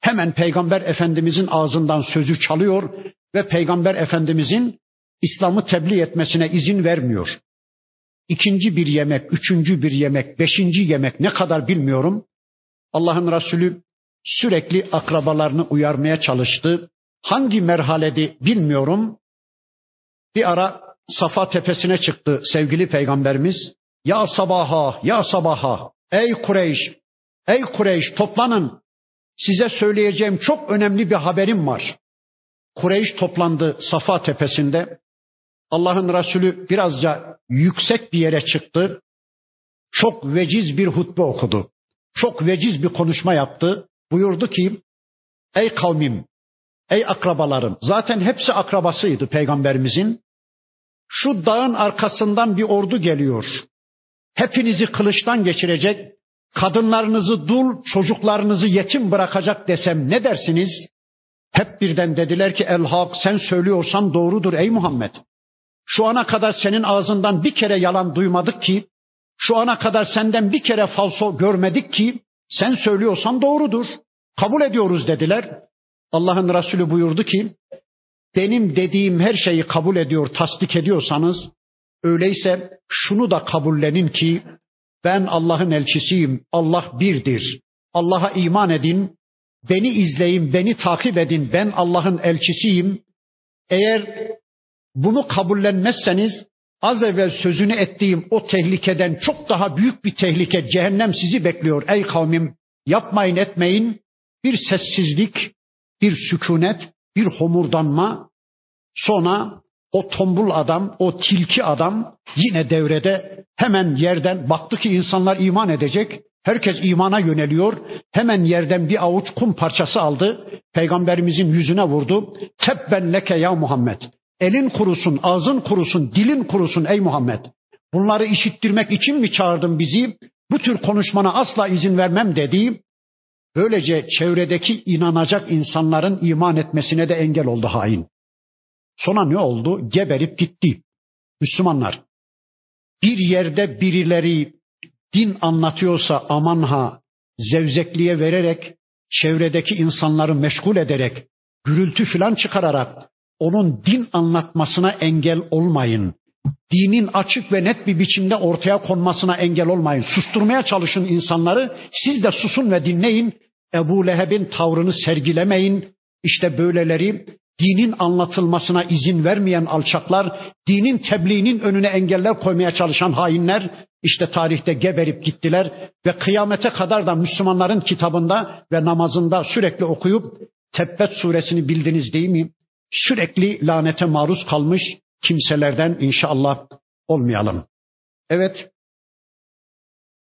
Hemen Peygamber Efendimizin ağzından sözü çalıyor ve Peygamber Efendimizin İslam'ı tebliğ etmesine izin vermiyor. İkinci bir yemek, üçüncü bir yemek, beşinci yemek ne kadar bilmiyorum. Allah'ın Resulü sürekli akrabalarını uyarmaya çalıştı. Hangi merhalede bilmiyorum. Bir ara Safa tepesine çıktı sevgili peygamberimiz. Ya sabaha, ya sabaha. Ey Kureyş, ey Kureyş toplanın. Size söyleyeceğim çok önemli bir haberim var. Kureyş toplandı Safa tepesinde. Allah'ın Resulü birazca yüksek bir yere çıktı. Çok veciz bir hutbe okudu. Çok veciz bir konuşma yaptı. Buyurdu ki, ey kavmim, ey akrabalarım, zaten hepsi akrabasıydı peygamberimizin. Şu dağın arkasından bir ordu geliyor. Hepinizi kılıçtan geçirecek, kadınlarınızı dul, çocuklarınızı yetim bırakacak desem ne dersiniz? Hep birden dediler ki el hak sen söylüyorsan doğrudur ey Muhammed. Şu ana kadar senin ağzından bir kere yalan duymadık ki, şu ana kadar senden bir kere falso görmedik ki, sen söylüyorsan doğrudur. Kabul ediyoruz dediler. Allah'ın Resulü buyurdu ki, benim dediğim her şeyi kabul ediyor, tasdik ediyorsanız, öyleyse şunu da kabullenin ki, ben Allah'ın elçisiyim, Allah birdir. Allah'a iman edin, beni izleyin, beni takip edin, ben Allah'ın elçisiyim. Eğer bunu kabullenmezseniz az evvel sözünü ettiğim o tehlikeden çok daha büyük bir tehlike cehennem sizi bekliyor ey kavmim. Yapmayın etmeyin. Bir sessizlik, bir sükunet, bir homurdanma. Sonra o tombul adam, o tilki adam yine devrede hemen yerden baktı ki insanlar iman edecek. Herkes imana yöneliyor. Hemen yerden bir avuç kum parçası aldı. Peygamberimizin yüzüne vurdu. Tebben leke ya Muhammed. Elin kurusun, ağzın kurusun, dilin kurusun ey Muhammed. Bunları işittirmek için mi çağırdın bizi? Bu tür konuşmana asla izin vermem dedi. Böylece çevredeki inanacak insanların iman etmesine de engel oldu hain. Sonra ne oldu? Geberip gitti. Müslümanlar. Bir yerde birileri din anlatıyorsa aman ha zevzekliğe vererek, çevredeki insanları meşgul ederek, gürültü filan çıkararak onun din anlatmasına engel olmayın. Dinin açık ve net bir biçimde ortaya konmasına engel olmayın. Susturmaya çalışın insanları. Siz de susun ve dinleyin. Ebu Leheb'in tavrını sergilemeyin. İşte böyleleri dinin anlatılmasına izin vermeyen alçaklar, dinin tebliğinin önüne engeller koymaya çalışan hainler işte tarihte geberip gittiler ve kıyamete kadar da Müslümanların kitabında ve namazında sürekli okuyup Tebbet suresini bildiniz değil mi? Sürekli lanete maruz kalmış kimselerden inşallah olmayalım. Evet.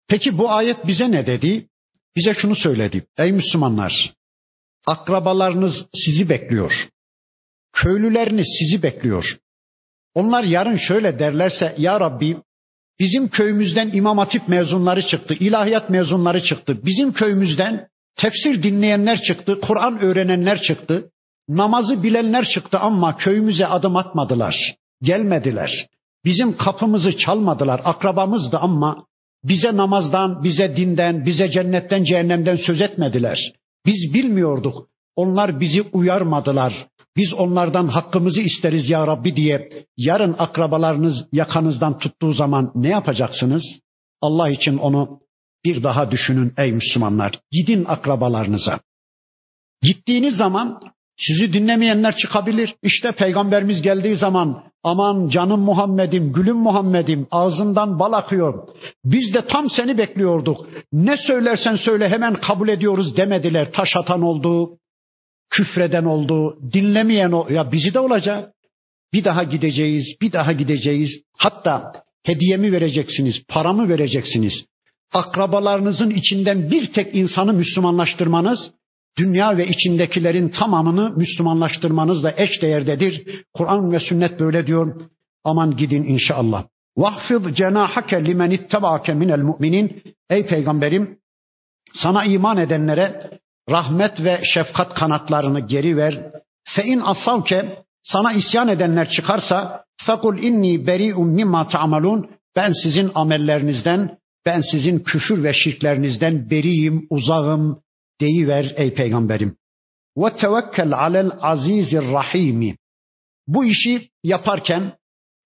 Peki bu ayet bize ne dedi? Bize şunu söyledi. Ey Müslümanlar, akrabalarınız sizi bekliyor. Köylüleriniz sizi bekliyor. Onlar yarın şöyle derlerse ya Rabbi bizim köyümüzden imam hatip mezunları çıktı, ilahiyat mezunları çıktı. Bizim köyümüzden tefsir dinleyenler çıktı, Kur'an öğrenenler çıktı. Namazı bilenler çıktı ama köyümüze adım atmadılar. Gelmediler. Bizim kapımızı çalmadılar. Akrabamızdı ama bize namazdan, bize dinden, bize cennetten, cehennemden söz etmediler. Biz bilmiyorduk. Onlar bizi uyarmadılar. Biz onlardan hakkımızı isteriz ya Rabbi diye yarın akrabalarınız yakanızdan tuttuğu zaman ne yapacaksınız? Allah için onu bir daha düşünün ey Müslümanlar. Gidin akrabalarınıza. Gittiğiniz zaman sizi dinlemeyenler çıkabilir. İşte peygamberimiz geldiği zaman aman canım Muhammed'im, gülüm Muhammed'im ağzından bal akıyor. Biz de tam seni bekliyorduk. Ne söylersen söyle hemen kabul ediyoruz demediler. Taş atan oldu, küfreden oldu, dinlemeyen o. Ya bizi de olacak. Bir daha gideceğiz, bir daha gideceğiz. Hatta hediyemi vereceksiniz, paramı vereceksiniz. Akrabalarınızın içinden bir tek insanı Müslümanlaştırmanız, dünya ve içindekilerin tamamını Müslümanlaştırmanızla eş değerdedir. Kur'an ve sünnet böyle diyor. Aman gidin inşallah. Vahfid cenahake limen ittabake minel mu'minin. Ey peygamberim sana iman edenlere rahmet ve şefkat kanatlarını geri ver. Fe in asavke sana isyan edenler çıkarsa fekul inni beri'un mimma ta'malun ben sizin amellerinizden ben sizin küfür ve şirklerinizden beriyim, uzağım deyiver ey peygamberim. Ve tevekkel alel azizir rahimi. Bu işi yaparken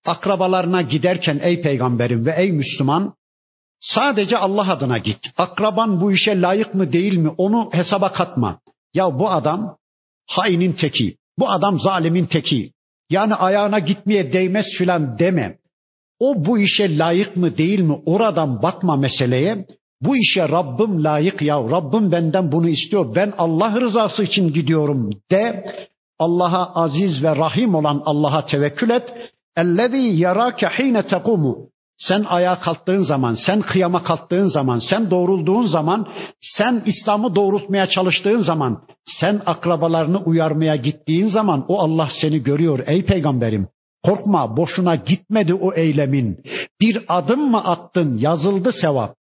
akrabalarına giderken ey peygamberim ve ey Müslüman sadece Allah adına git. Akraban bu işe layık mı değil mi onu hesaba katma. Ya bu adam hainin teki. Bu adam zalimin teki. Yani ayağına gitmeye değmez filan deme. O bu işe layık mı değil mi oradan bakma meseleye. Bu işe Rabbim layık ya. Rabbim benden bunu istiyor. Ben Allah rızası için gidiyorum de. Allah'a aziz ve rahim olan Allah'a tevekkül et. Ellezî yarâke hîne tekumu. Sen ayağa kalktığın zaman, sen kıyama kalktığın zaman, sen doğrulduğun zaman, sen İslam'ı doğrultmaya çalıştığın zaman, sen akrabalarını uyarmaya gittiğin zaman o Allah seni görüyor ey peygamberim. Korkma boşuna gitmedi o eylemin. Bir adım mı attın yazıldı sevap.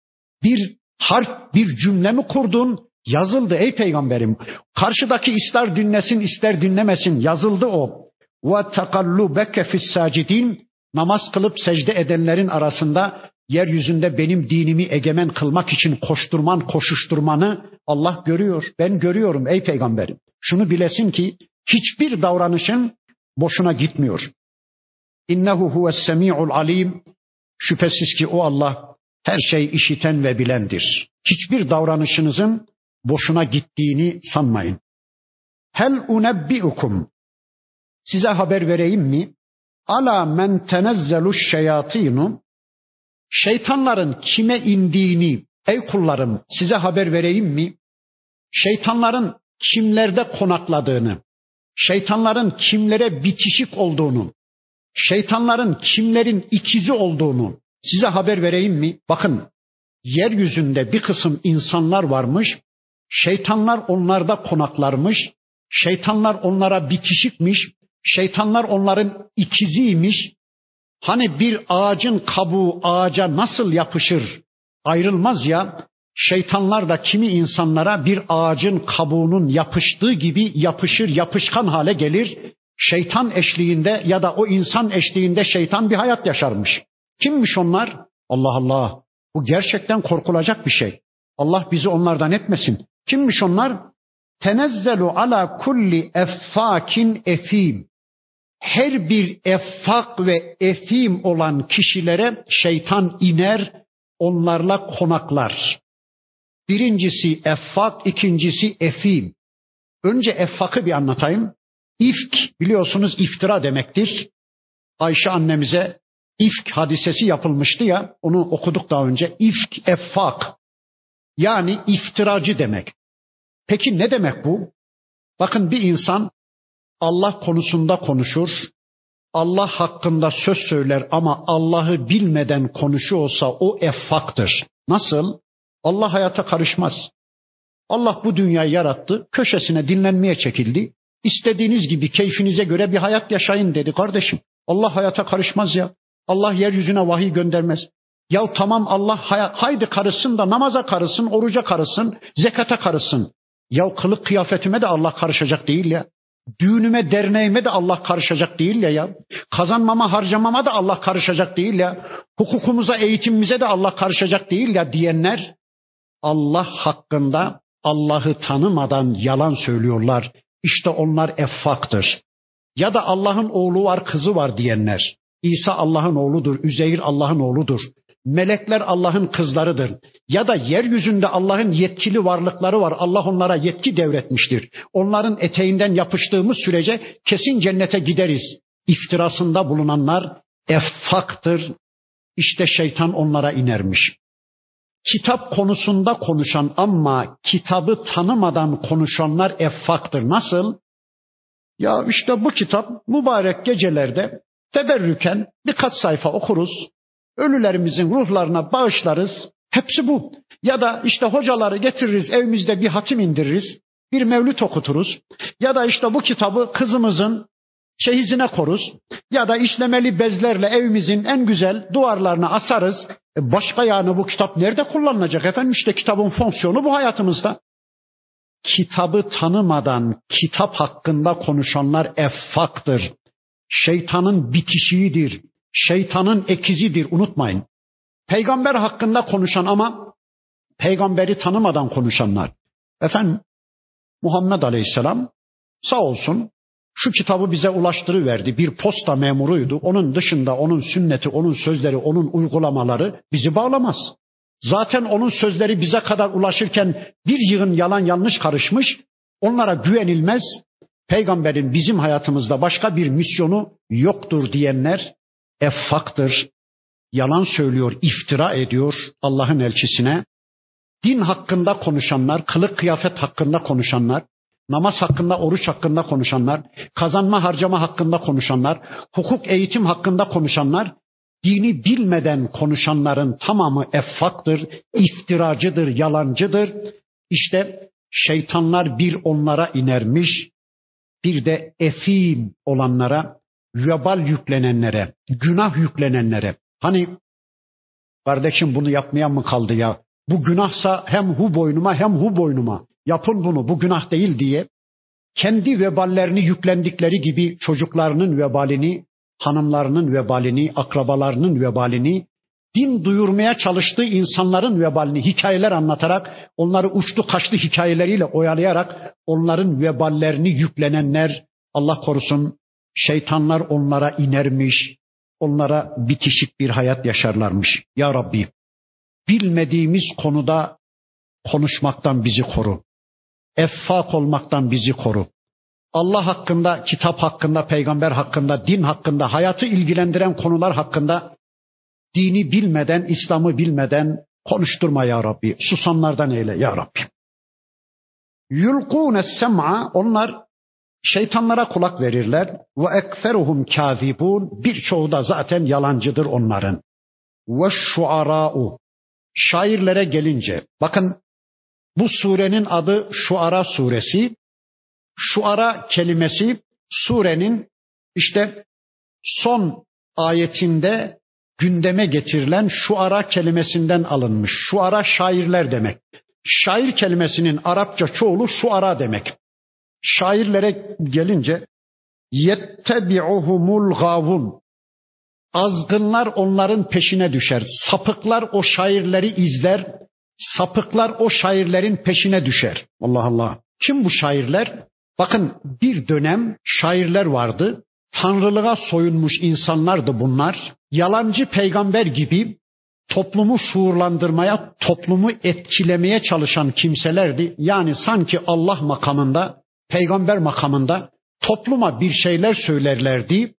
Bir harf bir cümle mi kurdun yazıldı ey peygamberim. Karşıdaki ister dinlesin ister dinlemesin yazıldı o. Ve tekallubeke fis sacidin namaz kılıp secde edenlerin arasında yeryüzünde benim dinimi egemen kılmak için koşturman, koşuşturmanı Allah görüyor. Ben görüyorum ey peygamberim. Şunu bilesin ki hiçbir davranışın boşuna gitmiyor. İnnehu huves semi'ul alim. Şüphesiz ki o Allah her şeyi işiten ve bilendir. Hiçbir davranışınızın boşuna gittiğini sanmayın. Hel unebbiukum. Size haber vereyim mi? Ala men tenezzelu şeyatinu. Şeytanların kime indiğini ey kullarım size haber vereyim mi? Şeytanların kimlerde konakladığını, şeytanların kimlere bitişik olduğunu, şeytanların kimlerin ikizi olduğunu size haber vereyim mi? Bakın yeryüzünde bir kısım insanlar varmış. Şeytanlar onlarda konaklarmış. Şeytanlar onlara bitişikmiş. Şeytanlar onların ikiziymiş. Hani bir ağacın kabuğu ağaca nasıl yapışır ayrılmaz ya. Şeytanlar da kimi insanlara bir ağacın kabuğunun yapıştığı gibi yapışır, yapışkan hale gelir. Şeytan eşliğinde ya da o insan eşliğinde şeytan bir hayat yaşarmış. Kimmiş onlar? Allah Allah. Bu gerçekten korkulacak bir şey. Allah bizi onlardan etmesin. Kimmiş onlar? Tenezzelu ala kulli effakin efim. Her bir effak ve efim olan kişilere şeytan iner, onlarla konaklar. Birincisi effak, ikincisi efim. Önce effakı bir anlatayım. İfk biliyorsunuz iftira demektir. Ayşe annemize ifk hadisesi yapılmıştı ya onu okuduk daha önce. İfk effak yani iftiracı demek. Peki ne demek bu? Bakın bir insan Allah konusunda konuşur, Allah hakkında söz söyler ama Allah'ı bilmeden konuşuyorsa o effaktır. Nasıl? Allah hayata karışmaz. Allah bu dünyayı yarattı, köşesine dinlenmeye çekildi. İstediğiniz gibi keyfinize göre bir hayat yaşayın dedi kardeşim. Allah hayata karışmaz ya. Allah yeryüzüne vahiy göndermez. Ya tamam Allah haydi karışsın da namaza karışsın, oruca karışsın, zekata karışsın. Ya kılık kıyafetime de Allah karışacak değil ya. Düğünüme, derneğime de Allah karışacak değil ya ya. Kazanmama, harcamama da Allah karışacak değil ya. Hukukumuza, eğitimimize de Allah karışacak değil ya diyenler Allah hakkında Allah'ı tanımadan yalan söylüyorlar. İşte onlar effaktır. Ya da Allah'ın oğlu var, kızı var diyenler. İsa Allah'ın oğludur, Üzeyir Allah'ın oğludur. Melekler Allah'ın kızlarıdır. Ya da yeryüzünde Allah'ın yetkili varlıkları var. Allah onlara yetki devretmiştir. Onların eteğinden yapıştığımız sürece kesin cennete gideriz. İftirasında bulunanlar effaktır. İşte şeytan onlara inermiş. Kitap konusunda konuşan ama kitabı tanımadan konuşanlar effaktır. Nasıl? Ya işte bu kitap mübarek gecelerde teberrüken birkaç sayfa okuruz. Ölülerimizin ruhlarına bağışlarız. Hepsi bu. Ya da işte hocaları getiririz evimizde bir hatim indiririz. Bir mevlüt okuturuz. Ya da işte bu kitabı kızımızın çeyizine koruz. Ya da işlemeli bezlerle evimizin en güzel duvarlarına asarız. E başka yani bu kitap nerede kullanılacak efendim? İşte kitabın fonksiyonu bu hayatımızda. Kitabı tanımadan kitap hakkında konuşanlar effaktır. Şeytanın bitişiğidir. Şeytanın ekizidir unutmayın. Peygamber hakkında konuşan ama peygamberi tanımadan konuşanlar. Efendim Muhammed Aleyhisselam sağ olsun şu kitabı bize ulaştırıverdi. Bir posta memuruydu. Onun dışında onun sünneti, onun sözleri, onun uygulamaları bizi bağlamaz. Zaten onun sözleri bize kadar ulaşırken bir yığın yalan yanlış karışmış. Onlara güvenilmez. Peygamberin bizim hayatımızda başka bir misyonu yoktur diyenler effaktır. yalan söylüyor, iftira ediyor Allah'ın elçisine. Din hakkında konuşanlar, kılık kıyafet hakkında konuşanlar, namaz hakkında, oruç hakkında konuşanlar, kazanma harcama hakkında konuşanlar, hukuk eğitim hakkında konuşanlar, dini bilmeden konuşanların tamamı effaktır, iftiracıdır, yalancıdır. İşte şeytanlar bir onlara inermiş, bir de efim olanlara, vebal yüklenenlere, günah yüklenenlere. Hani kardeşim bunu yapmayan mı kaldı ya? Bu günahsa hem hu boynuma hem hu boynuma. Yapın bunu bu günah değil diye kendi veballerini yüklendikleri gibi çocuklarının vebalini, hanımlarının vebalini, akrabalarının vebalini, din duyurmaya çalıştığı insanların vebalini hikayeler anlatarak, onları uçtu kaçtı hikayeleriyle oyalayarak onların veballerini yüklenenler Allah korusun şeytanlar onlara inermiş, onlara bitişik bir hayat yaşarlarmış. Ya Rabbi bilmediğimiz konuda konuşmaktan bizi koru. Effak olmaktan bizi koru. Allah hakkında, kitap hakkında, peygamber hakkında, din hakkında, hayatı ilgilendiren konular hakkında dini bilmeden, İslam'ı bilmeden konuşturma ya Rabbi. Susanlardan eyle ya Rabbi. Yulkûne sem'a onlar şeytanlara kulak verirler. Ve ekferuhum kâzibûn birçoğu da zaten yalancıdır onların. Ve şuara'u şairlere gelince bakın bu surenin adı Şuara suresi. Şuara kelimesi surenin işte son ayetinde gündeme getirilen şuara kelimesinden alınmış. Şuara şairler demek. Şair kelimesinin Arapça çoğulu şuara demek. Şairlere gelince yettebi'uhumul gavun. Azgınlar onların peşine düşer. Sapıklar o şairleri izler. Sapıklar o şairlerin peşine düşer. Allah Allah. Kim bu şairler? Bakın bir dönem şairler vardı. Tanrılığa soyunmuş insanlardı bunlar. Yalancı peygamber gibi toplumu şuurlandırmaya, toplumu etkilemeye çalışan kimselerdi. Yani sanki Allah makamında, peygamber makamında topluma bir şeyler söylerlerdi.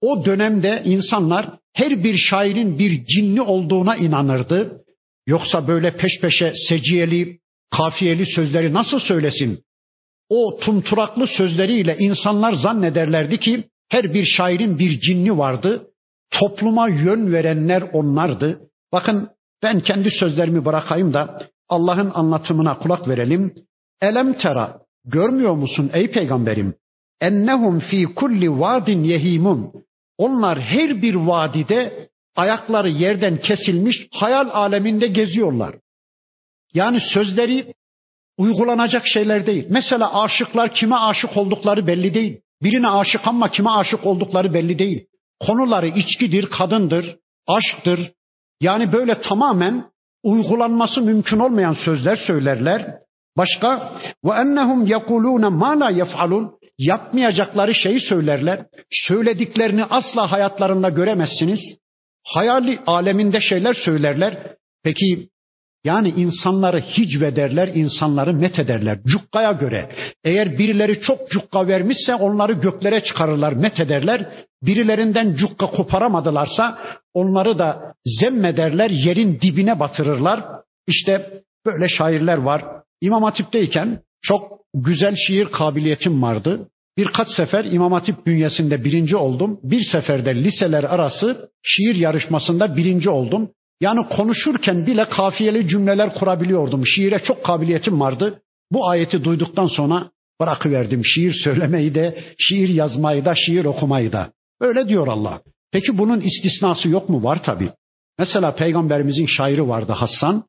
O dönemde insanlar her bir şairin bir cinni olduğuna inanırdı. Yoksa böyle peş peşe seciyeli, kafiyeli sözleri nasıl söylesin? O tumturaklı sözleriyle insanlar zannederlerdi ki her bir şairin bir cinni vardı. Topluma yön verenler onlardı. Bakın ben kendi sözlerimi bırakayım da Allah'ın anlatımına kulak verelim. Elem tera görmüyor musun ey peygamberim? Ennehum fi kulli vadin yehimun. Onlar her bir vadide ayakları yerden kesilmiş hayal aleminde geziyorlar. Yani sözleri uygulanacak şeyler değil. Mesela aşıklar kime aşık oldukları belli değil. Birine aşık ama kime aşık oldukları belli değil. Konuları içkidir, kadındır, aşktır. Yani böyle tamamen uygulanması mümkün olmayan sözler söylerler. Başka ve ennehum yekulune ma la yef'alun yapmayacakları şeyi söylerler. Söylediklerini asla hayatlarında göremezsiniz. Hayali aleminde şeyler söylerler. Peki yani insanları hicvederler, insanları met ederler cukkaya göre. Eğer birileri çok cukka vermişse onları göklere çıkarırlar, met ederler. Birilerinden cukka koparamadılarsa onları da zemmederler, yerin dibine batırırlar. İşte böyle şairler var. İmam Hatip'teyken çok güzel şiir kabiliyetim vardı. Birkaç sefer İmam Hatip bünyesinde birinci oldum. Bir seferde liseler arası şiir yarışmasında birinci oldum. Yani konuşurken bile kafiyeli cümleler kurabiliyordum. Şiire çok kabiliyetim vardı. Bu ayeti duyduktan sonra bırakıverdim şiir söylemeyi de, şiir yazmayı da, şiir okumayı da. Öyle diyor Allah. Peki bunun istisnası yok mu? Var tabi. Mesela peygamberimizin şairi vardı Hassan.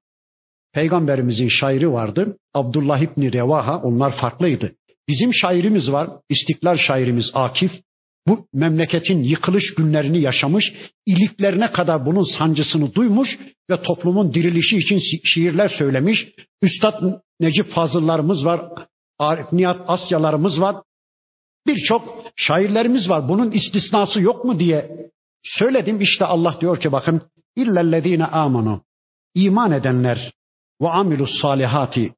Peygamberimizin şairi vardı. Abdullah İbni Revaha onlar farklıydı. Bizim şairimiz var. İstiklal şairimiz Akif. Bu memleketin yıkılış günlerini yaşamış, iliklerine kadar bunun sancısını duymuş ve toplumun dirilişi için şiirler söylemiş. Üstad Necip Fazıllarımız var, Arif Nihat Asyalarımız var. Birçok şairlerimiz var. Bunun istisnası yok mu diye söyledim. İşte Allah diyor ki bakın illellezine amanu iman edenler ve amilus salihati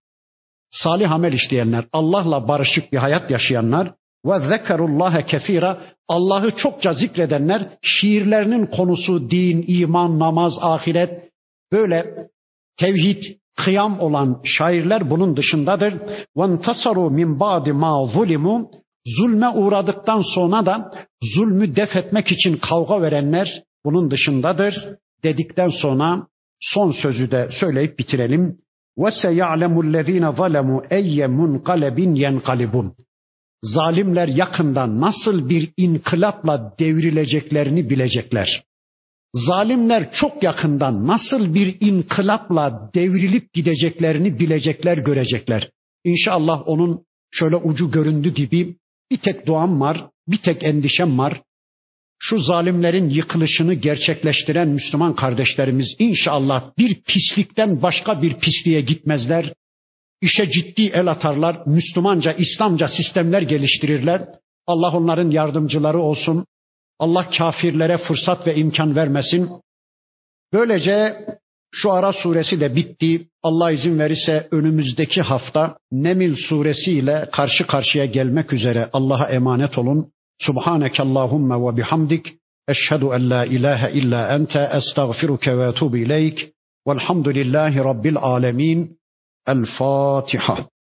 salih amel işleyenler, Allah'la barışık bir hayat yaşayanlar ve zekerullaha kefira Allah'ı çokça zikredenler şiirlerinin konusu din, iman, namaz, ahiret böyle tevhid, kıyam olan şairler bunun dışındadır. وَانْتَصَرُوا مِنْ بَعْدِ مَا ظُلِمُوا Zulme uğradıktan sonra da zulmü def etmek için kavga verenler bunun dışındadır. Dedikten sonra son sözü de söyleyip bitirelim. وَسَيَعْلَمُ الَّذ۪ينَ ظَلَمُوا اَيَّ مُنْقَلَبٍ يَنْقَلِبُونَ Zalimler yakında nasıl bir inkılapla devrileceklerini bilecekler. Zalimler çok yakından nasıl bir inkılapla devrilip gideceklerini bilecekler, görecekler. İnşallah onun şöyle ucu göründü gibi bir tek duam var, bir tek endişem var. Şu zalimlerin yıkılışını gerçekleştiren Müslüman kardeşlerimiz inşallah bir pislikten başka bir pisliğe gitmezler. İşe ciddi el atarlar, Müslümanca, İslamca sistemler geliştirirler. Allah onların yardımcıları olsun. Allah kafirlere fırsat ve imkan vermesin. Böylece şu ara suresi de bitti. Allah izin verirse önümüzdeki hafta Nemil suresi ile karşı karşıya gelmek üzere Allah'a emanet olun. Subhaneke Allahumma ve bihamdik. Eşhedü en la ilahe illa ente estağfiruke ve etubu ileyk. Velhamdülillahi Rabbil alemin. El Fatiha.